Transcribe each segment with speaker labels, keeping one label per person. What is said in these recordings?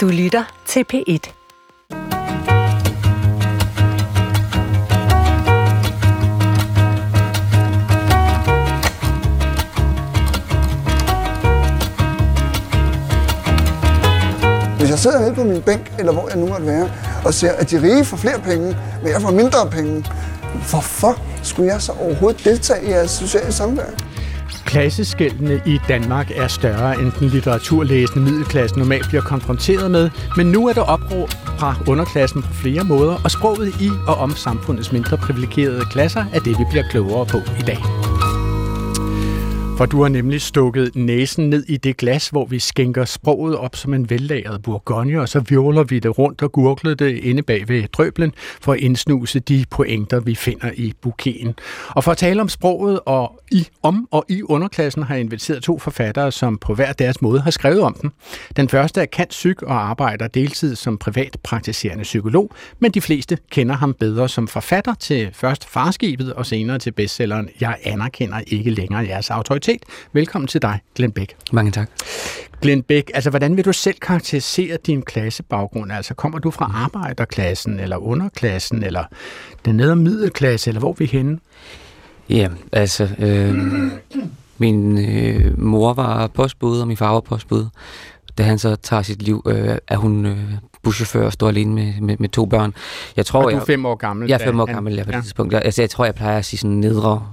Speaker 1: Du lytter til P1.
Speaker 2: Hvis jeg sidder nede på min bænk, eller hvor jeg nu måtte være, og ser, at de rige får flere penge, men jeg får mindre penge, hvorfor skulle jeg så overhovedet deltage i jeres sociale samvær?
Speaker 3: Klasseskældene i Danmark er større end den litteraturlæsende middelklasse normalt bliver konfronteret med, men nu er der opråb fra underklassen på flere måder, og sproget i og om samfundets mindre privilegerede klasser er det, vi bliver klogere på i dag. For du har nemlig stukket næsen ned i det glas, hvor vi skænker sproget op som en vellagret bourgogne, og så violer vi det rundt og gurgler det inde bag ved drøblen for at indsnuse de pointer, vi finder i buketten. Og for at tale om sproget og i om og i underklassen har jeg inviteret to forfattere, som på hver deres måde har skrevet om den. Den første er Kant Syg og arbejder deltid som privat praktiserende psykolog, men de fleste kender ham bedre som forfatter til først Farskibet og senere til bestselleren Jeg anerkender ikke længere jeres autoritet. Velkommen til dig, Glenn Bæk.
Speaker 4: Mange tak.
Speaker 3: Glenn Bæk, altså hvordan vil du selv karakterisere din klassebaggrund? Altså kommer du fra arbejderklassen eller underklassen eller den nedre middelklasse, eller hvor er vi henne?
Speaker 4: Ja, altså, øh, min øh, mor var postbud, og min far var postbud. Da han så tager sit liv, øh, er hun øh, buschauffør og står alene med, med, med to børn. Jeg tror,
Speaker 3: og du er fem år gammel?
Speaker 4: jeg er fem år
Speaker 3: han-
Speaker 4: gammel ja, på det
Speaker 3: ja.
Speaker 4: tidspunkt. Jeg, altså, jeg tror, jeg plejer at sige sådan nedre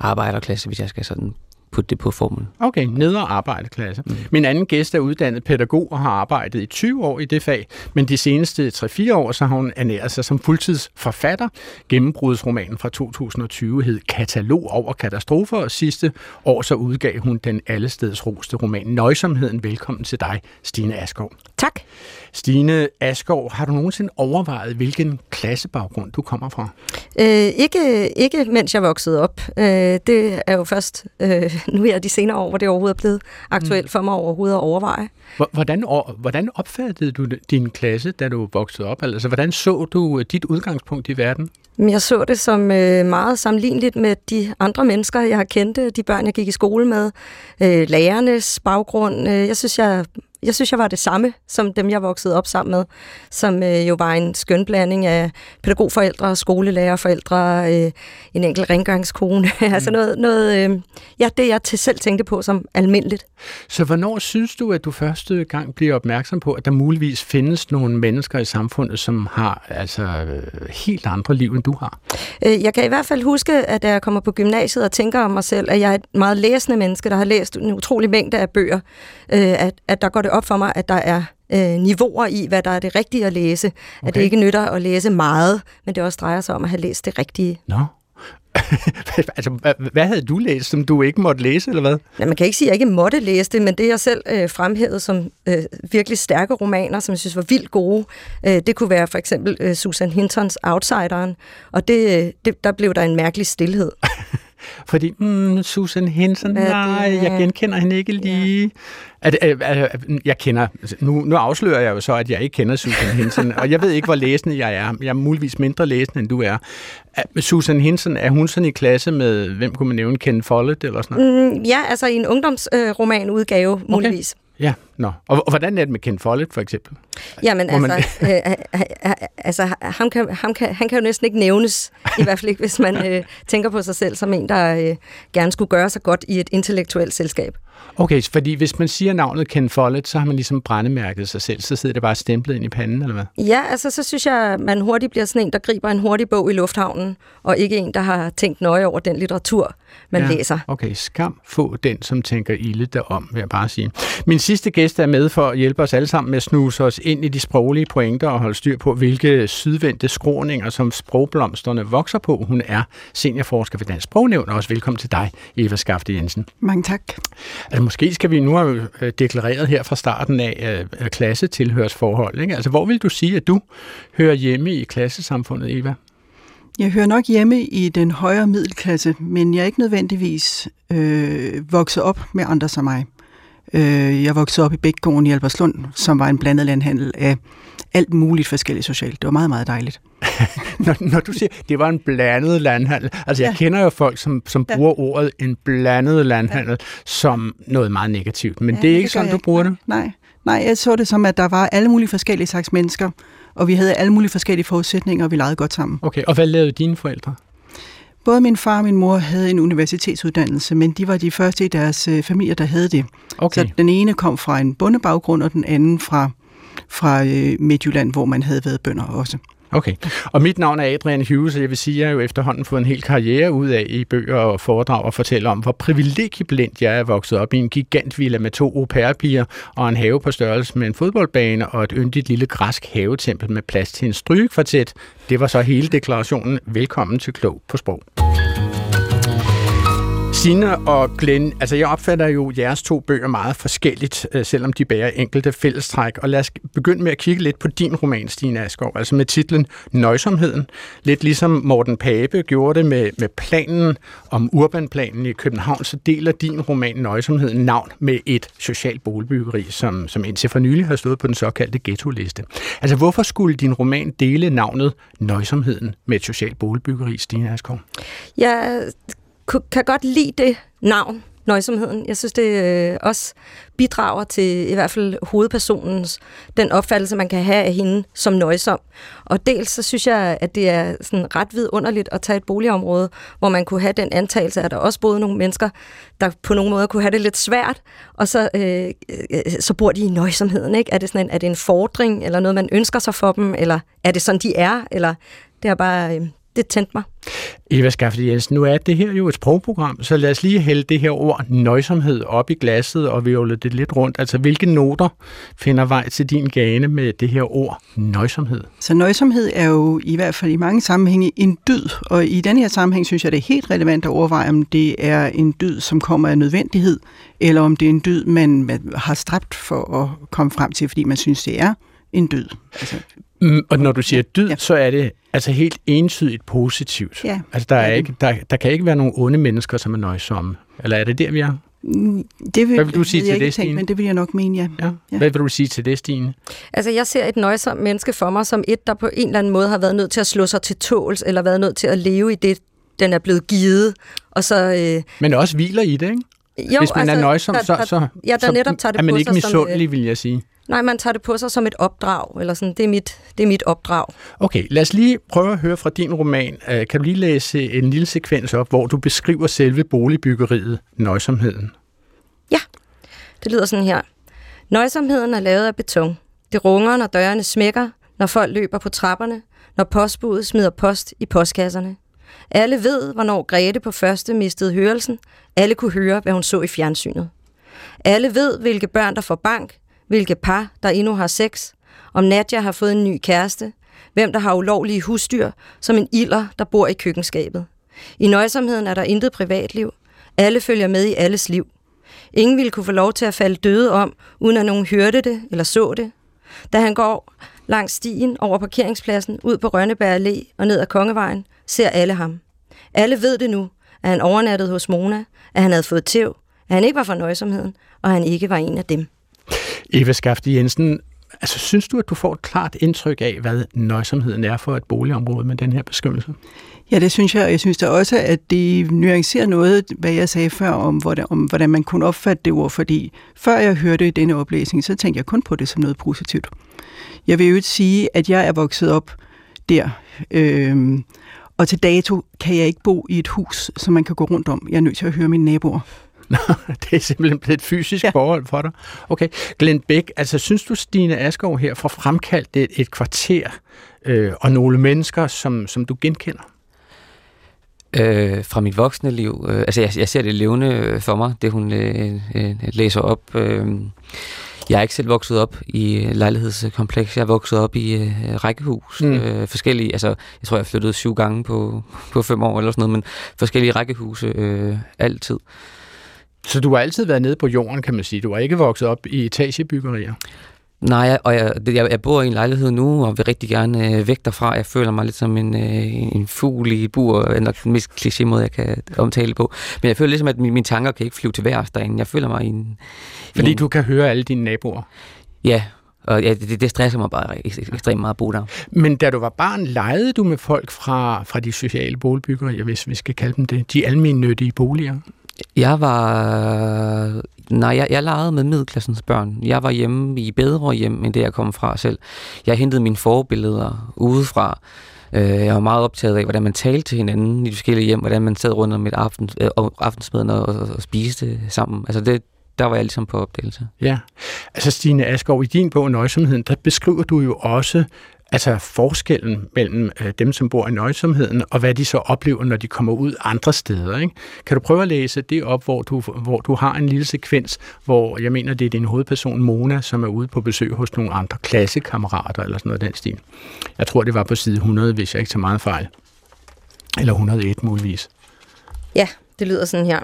Speaker 4: arbejderklasse, hvis jeg skal sådan putte det på formen.
Speaker 3: Okay, nedre arbejderklasse. Mm. Min anden gæst er uddannet pædagog og har arbejdet i 20 år i det fag, men de seneste 3-4 år så har hun ernæret sig som fuldtidsforfatter. Gennembrudsromanen fra 2020 hed Katalog over katastrofer, og sidste år så udgav hun den allesteds roste roman Nøjsomheden. Velkommen til dig, Stine Askov.
Speaker 1: Tak.
Speaker 3: Stine Askov, har du nogensinde overvejet, hvilken klassebaggrund du kommer fra?
Speaker 5: Øh, ikke, ikke mens jeg voksede op. Øh, det er jo først øh, nu er de senere år, hvor det overhovedet er blevet aktuelt for mig overhovedet at overveje.
Speaker 3: Hvor- Hvordan, or- hvordan opfattede du din klasse, da du voksede op? Altså, hvordan så du øh, dit udgangspunkt i verden?
Speaker 5: Jeg så det som øh, meget sammenligneligt med de andre mennesker, jeg har kendt, de børn, jeg gik i skole med, øh, lærernes baggrund. Øh, jeg synes, jeg jeg synes, jeg var det samme som dem, jeg voksede op sammen med, som øh, jo var en skøn blanding af pædagogforældre, skolelærerforældre, øh, en enkelt rengøringskone. Mm. altså noget, noget øh, ja, det jeg til selv tænkte på som almindeligt.
Speaker 3: Så hvornår synes du, at du første gang bliver opmærksom på, at der muligvis findes nogle mennesker i samfundet, som har altså øh, helt andre liv, end du har?
Speaker 5: Øh, Jeg kan i hvert fald huske, at da jeg kommer på gymnasiet og tænker om mig selv, at jeg er et meget læsende menneske, der har læst en utrolig mængde af bøger, øh, at, at der går det op for mig, at der er øh, niveauer i, hvad der er det rigtige at læse. Okay. At det ikke nytter at læse meget, men det også drejer sig om at have læst det rigtige.
Speaker 3: Nå. altså, hvad, hvad havde du læst, som du ikke måtte læse, eller hvad?
Speaker 5: Ja, man kan ikke sige, at jeg ikke måtte læse det, men det jeg selv øh, fremhævede som øh, virkelig stærke romaner, som jeg synes var vildt gode, øh, det kunne være for eksempel øh, Susan Hintons Outsideren, og det, øh, det, der blev der en mærkelig stillhed.
Speaker 3: Fordi, mm, Susan Henson,
Speaker 5: Hvad
Speaker 3: nej, jeg genkender hende ikke lige. Er det, er, er, jeg kender, altså, nu, nu afslører jeg jo så, at jeg ikke kender Susan Henson, og jeg ved ikke, hvor læsende jeg er. Jeg er muligvis mindre læsende, end du er. Er- Susan Henson, er hun sådan i klasse med, hvem kunne man nævne, Ken Follett eller sådan noget?
Speaker 5: Mm, ja, altså i en ungdomsromanudgave, øh, muligvis.
Speaker 3: Ja, nå. Og, og hvordan er det med Ken Follett, for eksempel?
Speaker 5: Jamen
Speaker 3: Må man-
Speaker 5: altså, øh, øh, øh, altså ham, kan, ham kan, han kan jo næsten ikke nævnes, i hvert fald ikke, hvis man øh, tænker på sig selv som en, der øh, gerne skulle gøre sig godt i et intellektuelt selskab.
Speaker 3: Okay, fordi hvis man siger navnet Ken Follett, så har man ligesom brændemærket sig selv, så sidder det bare stemplet ind i panden, eller hvad?
Speaker 5: Ja, altså så synes jeg, man hurtigt bliver sådan en, der griber en hurtig bog i lufthavnen, og ikke en, der har tænkt nøje over den litteratur, man
Speaker 3: ja.
Speaker 5: læser.
Speaker 3: Okay, skam få den, som tænker ilde derom, vil jeg bare sige. Min sidste gæst er med for at hjælpe os alle sammen med at snuse os ind i de sproglige pointer og holde styr på, hvilke sydvendte skråninger, som sprogblomsterne vokser på. Hun er seniorforsker ved Dansk Sprognævn, og også velkommen til dig, Eva Skafte Jensen.
Speaker 6: Mange tak.
Speaker 3: Altså måske skal vi nu have øh, deklareret her fra starten af øh, klassetilhørsforhold. Ikke? Altså hvor vil du sige, at du hører hjemme i klassesamfundet, Eva?
Speaker 6: Jeg hører nok hjemme i den højere middelklasse, men jeg er ikke nødvendigvis øh, vokset op med andre som mig. Øh, jeg voksede op i Bækgården i Alberslund, som var en blandet landhandel af alt muligt forskelligt socialt. Det var meget, meget dejligt.
Speaker 3: Når, når du siger, det var en blandet landhandel, altså jeg
Speaker 6: Ja.
Speaker 3: kender jo folk, som, som
Speaker 6: Ja.
Speaker 3: bruger ordet en blandet landhandel som noget meget negativt, men
Speaker 6: Ja,
Speaker 3: det er ikke
Speaker 6: gør
Speaker 3: sådan, du bruger det?
Speaker 6: Nej, Nej, jeg så det som, at der var alle mulige forskellige slags mennesker, og vi havde alle mulige forskellige forudsætninger, og vi legede godt sammen.
Speaker 3: Okay, og hvad lavede dine forældre?
Speaker 6: Både min far og min mor havde en universitetsuddannelse, men de var de første i deres øh, familier, der havde det.
Speaker 3: Okay.
Speaker 6: Så den ene kom fra en bondebaggrund, og den anden fra, fra øh, Midtjylland, hvor man havde været bønder også.
Speaker 3: Okay. Og mit navn er Adrian Hughes, og jeg vil sige, at jeg har jo efterhånden fået en hel karriere ud af i bøger og foredrag og fortælle om, hvor privilegieblind jeg er vokset op i en gigantvilla med to au pair og en have på størrelse med en fodboldbane og et yndigt lille græsk havetempel med plads til en strygekvartet. Det var så hele deklarationen. Velkommen til Klog på Sprog. Sine og Glenn, altså jeg opfatter jo jeres to bøger meget forskelligt, øh, selvom de bærer enkelte fællestræk. Og lad os begynde med at kigge lidt på din roman, Stine Asgaard, altså med titlen Nøjsomheden. Lidt ligesom Morten Pape gjorde det med, med planen om urbanplanen i København, så deler din roman Nøjsomheden navn med et socialt boligbyggeri, som, som indtil for nylig har stået på den såkaldte ghetto-liste. Altså hvorfor skulle din roman dele navnet Nøjsomheden med et socialt boligbyggeri, Stine Asgaard?
Speaker 5: Jeg kan godt lide det navn, nøjsomheden. Jeg synes, det øh, også bidrager til i hvert fald hovedpersonens, den opfattelse, man kan have af hende som nøjsom. Og dels så synes jeg, at det er sådan ret vidunderligt at tage et boligområde, hvor man kunne have den antagelse, at der også boede nogle mennesker, der på nogle måder kunne have det lidt svært, og så, øh, øh, så bor de i nøjsomheden. Ikke? Er, det sådan en, er det en fordring, eller noget, man ønsker sig for dem, eller er det sådan, de er, eller det er bare... Øh, det tændte mig.
Speaker 3: Eva Skafte Jensen, nu er det her jo et sprogprogram, så lad os lige hælde det her ord nøjsomhed op i glasset og virvle det lidt rundt. Altså, hvilke noter finder vej til din gane med det her ord nøjsomhed?
Speaker 6: Så nøjsomhed er jo i hvert fald i mange sammenhænge en dyd, og i den her sammenhæng synes jeg, det er helt relevant at overveje, om det er en dyd, som kommer af nødvendighed, eller om det er en dyd, man har stræbt for at komme frem til, fordi man synes, det er en dyd. Altså,
Speaker 3: Mm, og når du siger dyd, ja. så er det altså helt entydigt positivt.
Speaker 6: Ja,
Speaker 3: altså der, er ikke, der, der kan ikke være nogen onde mennesker, som er nøjsomme. Eller er det der, vi er?
Speaker 6: Mm, det vil,
Speaker 3: Hvad vil du sige til det, Stine?
Speaker 6: men det vil jeg nok mene, ja.
Speaker 3: ja. ja. Hvad vil du sige til det, Stine?
Speaker 5: Altså, jeg ser et nøjsomt menneske for mig som et, der på en eller anden måde har været nødt til at slå sig til tåls, eller været nødt til at leve i det, den er blevet givet. Og så, øh...
Speaker 3: Men også hviler i det, ikke? Jo, Hvis man altså, er nøjsom, der, der, så, så,
Speaker 5: ja, der
Speaker 3: så
Speaker 5: netop tager det
Speaker 3: er man
Speaker 5: på
Speaker 3: ikke misundelig, øh, vil jeg sige.
Speaker 5: Nej, man tager det på sig som et opdrag, eller sådan, det er mit, det er mit opdrag.
Speaker 3: Okay, lad os lige prøve at høre fra din roman. Øh, kan du lige læse en lille sekvens op, hvor du beskriver selve boligbyggeriet, nøjsomheden?
Speaker 5: Ja, det lyder sådan her. Nøjsomheden er lavet af beton. Det runger, når dørene smækker, når folk løber på trapperne, når postbuddet smider post i postkasserne. Alle ved, hvornår Grete på første mistede hørelsen. Alle kunne høre, hvad hun så i fjernsynet. Alle ved, hvilke børn, der får bank, hvilke par, der endnu har sex, om Nadja har fået en ny kæreste, hvem der har ulovlige husdyr, som en ilder, der bor i køkkenskabet. I nøjsomheden er der intet privatliv. Alle følger med i alles liv. Ingen ville kunne få lov til at falde døde om, uden at nogen hørte det eller så det. Da han går langs stien over parkeringspladsen, ud på Rønneberg Allé og ned ad Kongevejen, ser alle ham. Alle ved det nu, at han overnattede hos Mona, at han havde fået tæv, at han ikke var for nøjsomheden, og at han ikke var en af dem.
Speaker 3: Eva Skafte Jensen, altså, synes du, at du får et klart indtryk af, hvad nøjsomheden er for et boligområde med den her beskyttelse?
Speaker 6: Ja, det synes jeg. Jeg synes da også, at det nuancerer noget, hvad jeg sagde før om, hvordan, om, hvordan man kunne opfatte det ord, fordi før jeg hørte denne oplæsning, så tænkte jeg kun på det som noget positivt. Jeg vil jo ikke sige, at jeg er vokset op der, øhm, og til dato kan jeg ikke bo i et hus, som man kan gå rundt om. Jeg er nødt til at høre mine naboer.
Speaker 3: Nå, det er simpelthen blevet et fysisk ja. forhold for dig. Okay. Glenn Beck, altså synes du, Stine Askov her får fremkaldt et, et kvarter øh, og nogle mennesker, som, som du genkender?
Speaker 4: Øh, fra mit voksne liv. Øh, altså, jeg, jeg ser det levende for mig, det hun øh, øh, læser op. Øh, jeg er ikke selv vokset op i lejlighedskompleks. Jeg er vokset op i øh, rækkehus. Mm. Øh, forskellige, altså, jeg tror, jeg flyttede syv gange på, på fem år eller sådan noget, men forskellige rækkehuse øh, altid.
Speaker 3: Så du har altid været nede på jorden, kan man sige. Du har ikke vokset op i etagebyggerier?
Speaker 4: Nej, og jeg, jeg, jeg bor i en lejlighed nu, og vil rigtig gerne øh, væk derfra. Jeg føler mig lidt som en, øh, en fugl i bur, er nok den mest kliché måde, jeg kan omtale på. Men jeg føler ligesom, at mine, mine tanker kan ikke flyve til værs derinde. Jeg føler mig i en...
Speaker 3: Fordi
Speaker 4: en,
Speaker 3: du kan høre alle dine naboer?
Speaker 4: Ja, og ja, det, det stresser mig bare ekstremt meget at bo der.
Speaker 3: Men da du var barn, legede du med folk fra, fra de sociale boligbyggerier, hvis vi skal kalde dem det, de almindelige boliger?
Speaker 4: Jeg var... Nej, jeg, jeg legede med middelklassens børn. Jeg var hjemme i bedre hjem, end det jeg kom fra selv. Jeg hentede mine forbilleder udefra. Øh, jeg var meget optaget af, hvordan man talte til hinanden i de forskellige hjem, hvordan man sad rundt om et aften, øh, aftensmaden og, og, og spiste sammen. Altså det, der var jeg ligesom på opdagelse.
Speaker 3: Ja, altså Stine Asgaard, i din bog Nøjsomheden, der beskriver du jo også Altså forskellen mellem øh, dem, som bor i nøjsomheden, og hvad de så oplever, når de kommer ud andre steder. Ikke? Kan du prøve at læse det op, hvor du, hvor du har en lille sekvens, hvor jeg mener, det er din hovedperson Mona, som er ude på besøg hos nogle andre klassekammerater, eller sådan noget den stil. Jeg tror, det var på side 100, hvis jeg ikke tager meget fejl. Eller 101 muligvis.
Speaker 5: Ja, det lyder sådan her.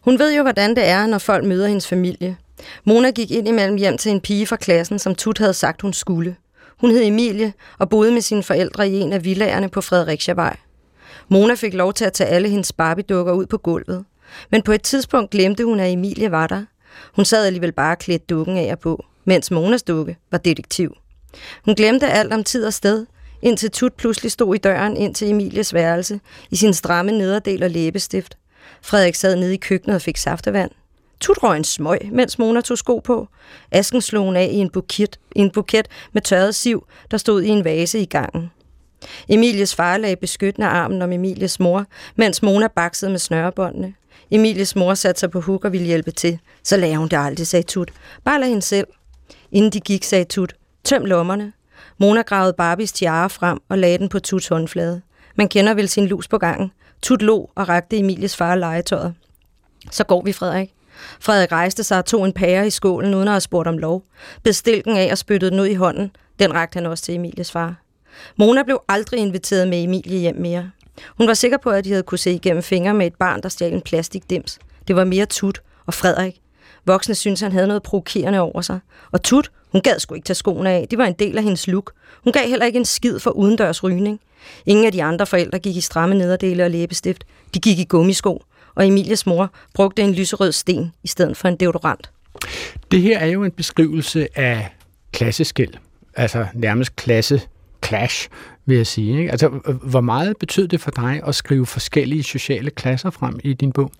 Speaker 5: Hun ved jo, hvordan det er, når folk møder hendes familie. Mona gik ind imellem hjem til en pige fra klassen, som Tut havde sagt, hun skulle. Hun hed Emilie og boede med sine forældre i en af villagerne på Frederiksjavej. Mona fik lov til at tage alle hendes barbiedukker ud på gulvet. Men på et tidspunkt glemte hun, at Emilie var der. Hun sad alligevel bare klædt dukken af på, mens Monas dukke var detektiv. Hun glemte alt om tid og sted, indtil Tut pludselig stod i døren ind til Emilies værelse i sin stramme nederdel og læbestift. Frederik sad nede i køkkenet og fik saftevand. Tut røg en smøg, mens Mona tog sko på. Asken slog hun af i en buket, en buket med tørret siv, der stod i en vase i gangen. Emilies far lagde beskyttende armen om Emilies mor, mens Mona baksede med snørebåndene. Emilies mor satte sig på huk og ville hjælpe til. Så lagde hun det aldrig, sagde Tut. Bare lad hende selv. Inden de gik, sagde Tut. Tøm lommerne. Mona gravede Barbies tiara frem og lagde den på Tuts håndflade. Man kender vel sin lus på gangen. Tut lå og rakte Emilies far legetøjet. Så går vi, Frederik. Frederik rejste sig og tog en pære i skålen, uden at have spurgt om lov. Bestilken af og spyttede den ud i hånden. Den rakte han også til Emilies far. Mona blev aldrig inviteret med Emilie hjem mere. Hun var sikker på, at de havde kunne se igennem fingre med et barn, der stjal en plastikdims. Det var mere Tut og Frederik. Voksne syntes, han havde noget provokerende over sig. Og Tut, hun gad sgu ikke tage skoene af. Det var en del af hendes look. Hun gav heller ikke en skid for udendørs rygning. Ingen af de andre forældre gik i stramme nederdele og læbestift. De gik i gummisko og Emilies mor brugte en lyserød sten i stedet for en deodorant.
Speaker 3: Det her er jo en beskrivelse af klasseskæld, altså nærmest klasse clash, vil jeg sige. Ikke? Altså, hvor meget betød det for dig at skrive forskellige sociale klasser frem i din bog?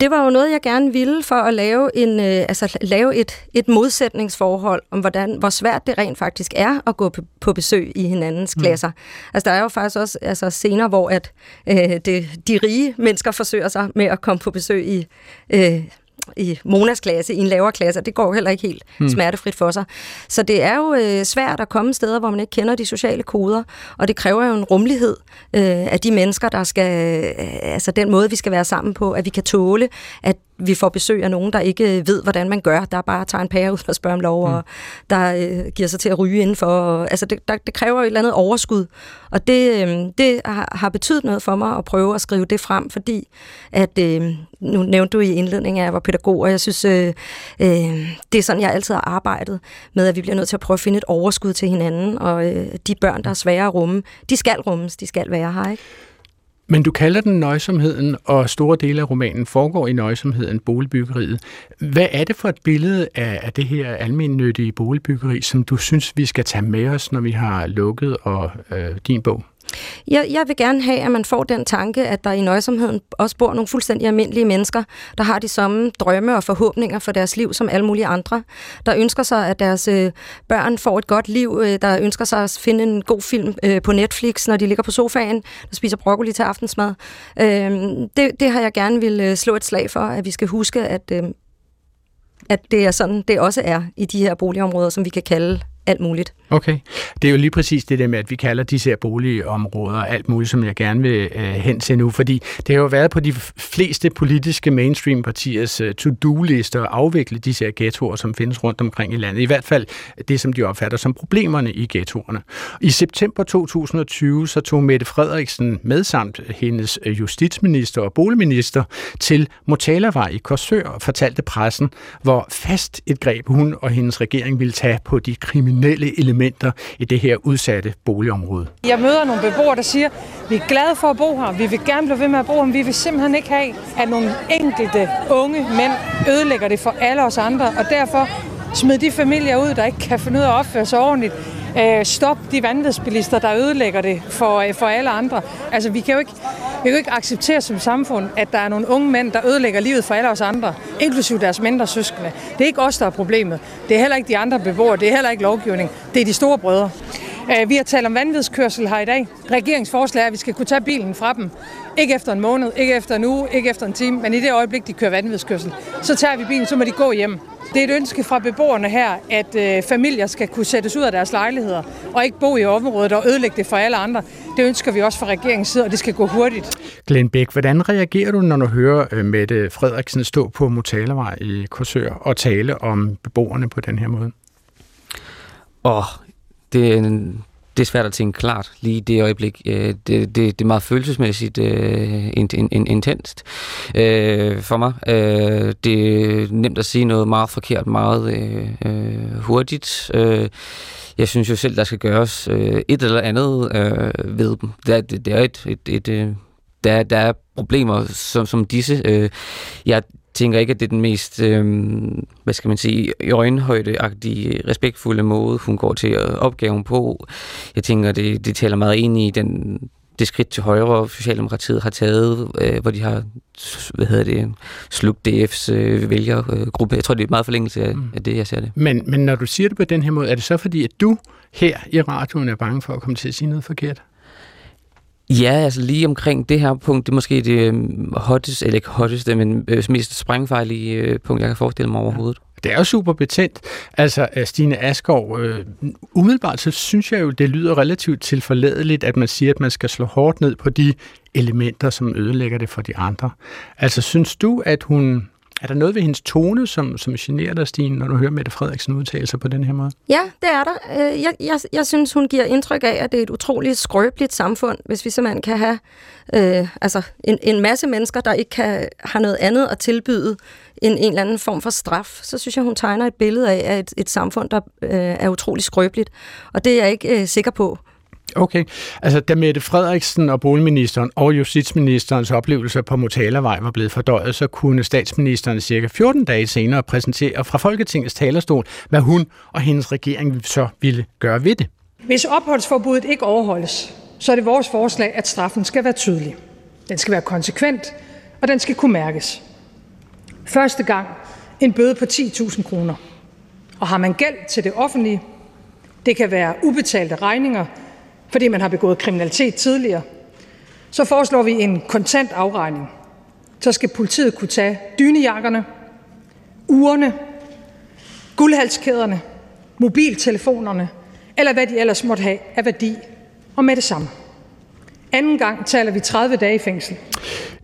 Speaker 5: Det var jo noget, jeg gerne ville for at lave, en, øh, altså, lave et, et modsætningsforhold om, hvordan, hvor svært det rent faktisk er at gå på, besøg i hinandens mm. klasser. Altså, der er jo faktisk også altså, scener, hvor at, øh, det, de rige mennesker forsøger sig med at komme på besøg i... Øh, i Monas klasse, i en lavere klasse, og det går heller ikke helt hmm. smertefrit for sig. Så det er jo øh, svært at komme steder, hvor man ikke kender de sociale koder, og det kræver jo en rummelighed øh, af de mennesker, der skal, øh, altså den måde, vi skal være sammen på, at vi kan tåle, at vi får besøg af nogen, der ikke ved, hvordan man gør, der bare tager en pære ud og spørger om lov, mm. og der øh, giver sig til at ryge indenfor. Og, altså det, der, det kræver et eller andet overskud, og det, øh, det har, har betydet noget for mig at prøve at skrive det frem, fordi at, øh, nu nævnte du i indledningen, at jeg var pædagog, og jeg synes, øh, øh, det er sådan, jeg altid har arbejdet med, at vi bliver nødt til at prøve at finde et overskud til hinanden, og øh, de børn, der er svære at rumme, de skal rummes, de skal være her, ikke?
Speaker 3: Men du kalder den nøjsomheden, og store dele af romanen foregår i nøjsomheden, boligbyggeriet. Hvad er det for et billede af, af det her almindelige boligbyggeri, som du synes, vi skal tage med os, når vi har lukket og øh, din bog?
Speaker 5: Jeg, jeg vil gerne have, at man får den tanke, at der i nøjsomheden også bor nogle fuldstændig almindelige mennesker, der har de samme drømme og forhåbninger for deres liv som alle mulige andre. Der ønsker sig, at deres øh, børn får et godt liv. Øh, der ønsker sig at finde en god film øh, på Netflix, når de ligger på sofaen og spiser broccoli til aftensmad. Øh, det, det har jeg gerne vil øh, slå et slag for, at vi skal huske, at, øh, at det er sådan, det også er i de her boligområder, som vi kan kalde alt muligt.
Speaker 3: Okay. Det er jo lige præcis det der med, at vi kalder disse her boligområder alt muligt, som jeg gerne vil øh, hen til nu, fordi det har jo været på de fleste politiske mainstream-partiers øh, to-do-lister at afvikle disse her ghettoer, som findes rundt omkring i landet. I hvert fald det, som de opfatter som problemerne i ghettoerne. I september 2020 så tog Mette Frederiksen med samt hendes øh, justitsminister og boligminister til Motalavej i Korsør og fortalte pressen, hvor fast et greb hun og hendes regering ville tage på de kriminelle kriminelle elementer i det her udsatte boligområde.
Speaker 1: Jeg møder nogle beboere, der siger, vi er glade for at bo her, vi vil gerne blive ved med at bo her, men vi vil simpelthen ikke have, at nogle enkelte unge mænd ødelægger det for alle os andre, og derfor Smid de familier ud, der ikke kan finde ud af at opføre sig ordentligt. Øh, stop de vanvidsbilister, der ødelægger det for, øh, for alle andre. Altså, vi kan jo ikke, vi kan jo ikke acceptere som samfund, at der er nogle unge mænd, der ødelægger livet for alle os andre, inklusive deres mindre søskende. Det er ikke os, der er problemet. Det er heller ikke de andre beboere. Det er heller ikke lovgivning. Det er de store brødre. Øh, vi har talt om vanvidskørsel her i dag. Regeringsforslag er, at vi skal kunne tage bilen fra dem. Ikke efter en måned, ikke efter en uge, ikke efter en time, men i det øjeblik, de kører vanvidskørsel. Så tager vi bilen, så må de gå hjem. Det er et ønske fra beboerne her, at øh, familier skal kunne sættes ud af deres lejligheder, og ikke bo i området og ødelægge det for alle andre. Det ønsker vi også fra regeringens side, og det skal gå hurtigt.
Speaker 3: Glenn Bæk, hvordan reagerer du, når du hører øh, Mette Frederiksen stå på Motalervej i Korsør og tale om beboerne på den her måde?
Speaker 4: Åh, oh, det, en, det er svært at tænke klart lige i det øjeblik. Øh, det, det, det er meget følelsesmæssigt uh, in, in, in, intenst uh, for mig. Uh, det er nemt at sige noget meget forkert, meget uh, uh, hurtigt. Uh, jeg synes jo selv, der skal gøres uh, et eller andet uh, ved dem. Det er, det, det er et, et, et, der, der er problemer som, som disse. Uh, jeg tænker ikke, at det er den mest, øh, hvad skal man sige, i øjenhøjde-agtige, respektfulde måde, hun går til opgaven på. Jeg tænker, det, det taler meget ind i den, det skridt til højre, Socialdemokratiet har taget, øh, hvor de har hvad hedder det, slugt DF's øh, vælgergruppe. Jeg tror, det er meget forlængelse af, mm. af det, jeg ser det.
Speaker 3: Men, men når du siger det på den her måde, er det så fordi, at du her i radioen er bange for at komme til at sige noget forkert?
Speaker 4: Ja, altså lige omkring det her punkt, det er måske det øhm, hotteste, eller ikke hotteste, men øh, mest sprængfarlige øh, punkt, jeg kan forestille mig overhovedet.
Speaker 3: Det er jo super betændt. Altså, øh, Stine Askov, øh, umiddelbart så synes jeg jo, det lyder relativt tilforladeligt, at man siger, at man skal slå hårdt ned på de elementer, som ødelægger det for de andre. Altså, synes du, at hun er der noget ved hendes tone, som, som generer dig, Stine, når du hører Mette Frederiksen udtale sig på den her måde?
Speaker 5: Ja, det er der. Øh, jeg, jeg, jeg synes, hun giver indtryk af, at det er et utroligt skrøbeligt samfund, hvis vi simpelthen kan have øh, altså en, en masse mennesker, der ikke kan have noget andet at tilbyde end en eller anden form for straf. Så synes jeg, hun tegner et billede af et, et samfund, der øh, er utroligt skrøbeligt. Og det er jeg ikke øh, sikker på,
Speaker 3: Okay. Altså, da Mette Frederiksen og boligministeren og justitsministerens oplevelser på Motalavej var blevet fordøjet, så kunne statsministeren cirka 14 dage senere præsentere fra Folketingets talerstol, hvad hun og hendes regering så ville gøre ved det.
Speaker 1: Hvis opholdsforbuddet ikke overholdes, så er det vores forslag, at straffen skal være tydelig. Den skal være konsekvent, og den skal kunne mærkes. Første gang en bøde på 10.000 kroner. Og har man gæld til det offentlige, det kan være ubetalte regninger, fordi man har begået kriminalitet tidligere, så foreslår vi en kontant afregning. Så skal politiet kunne tage dynejakkerne, urene, guldhalskæderne, mobiltelefonerne, eller hvad de ellers måtte have af værdi, og med det samme. Anden gang taler vi 30 dage i fængsel.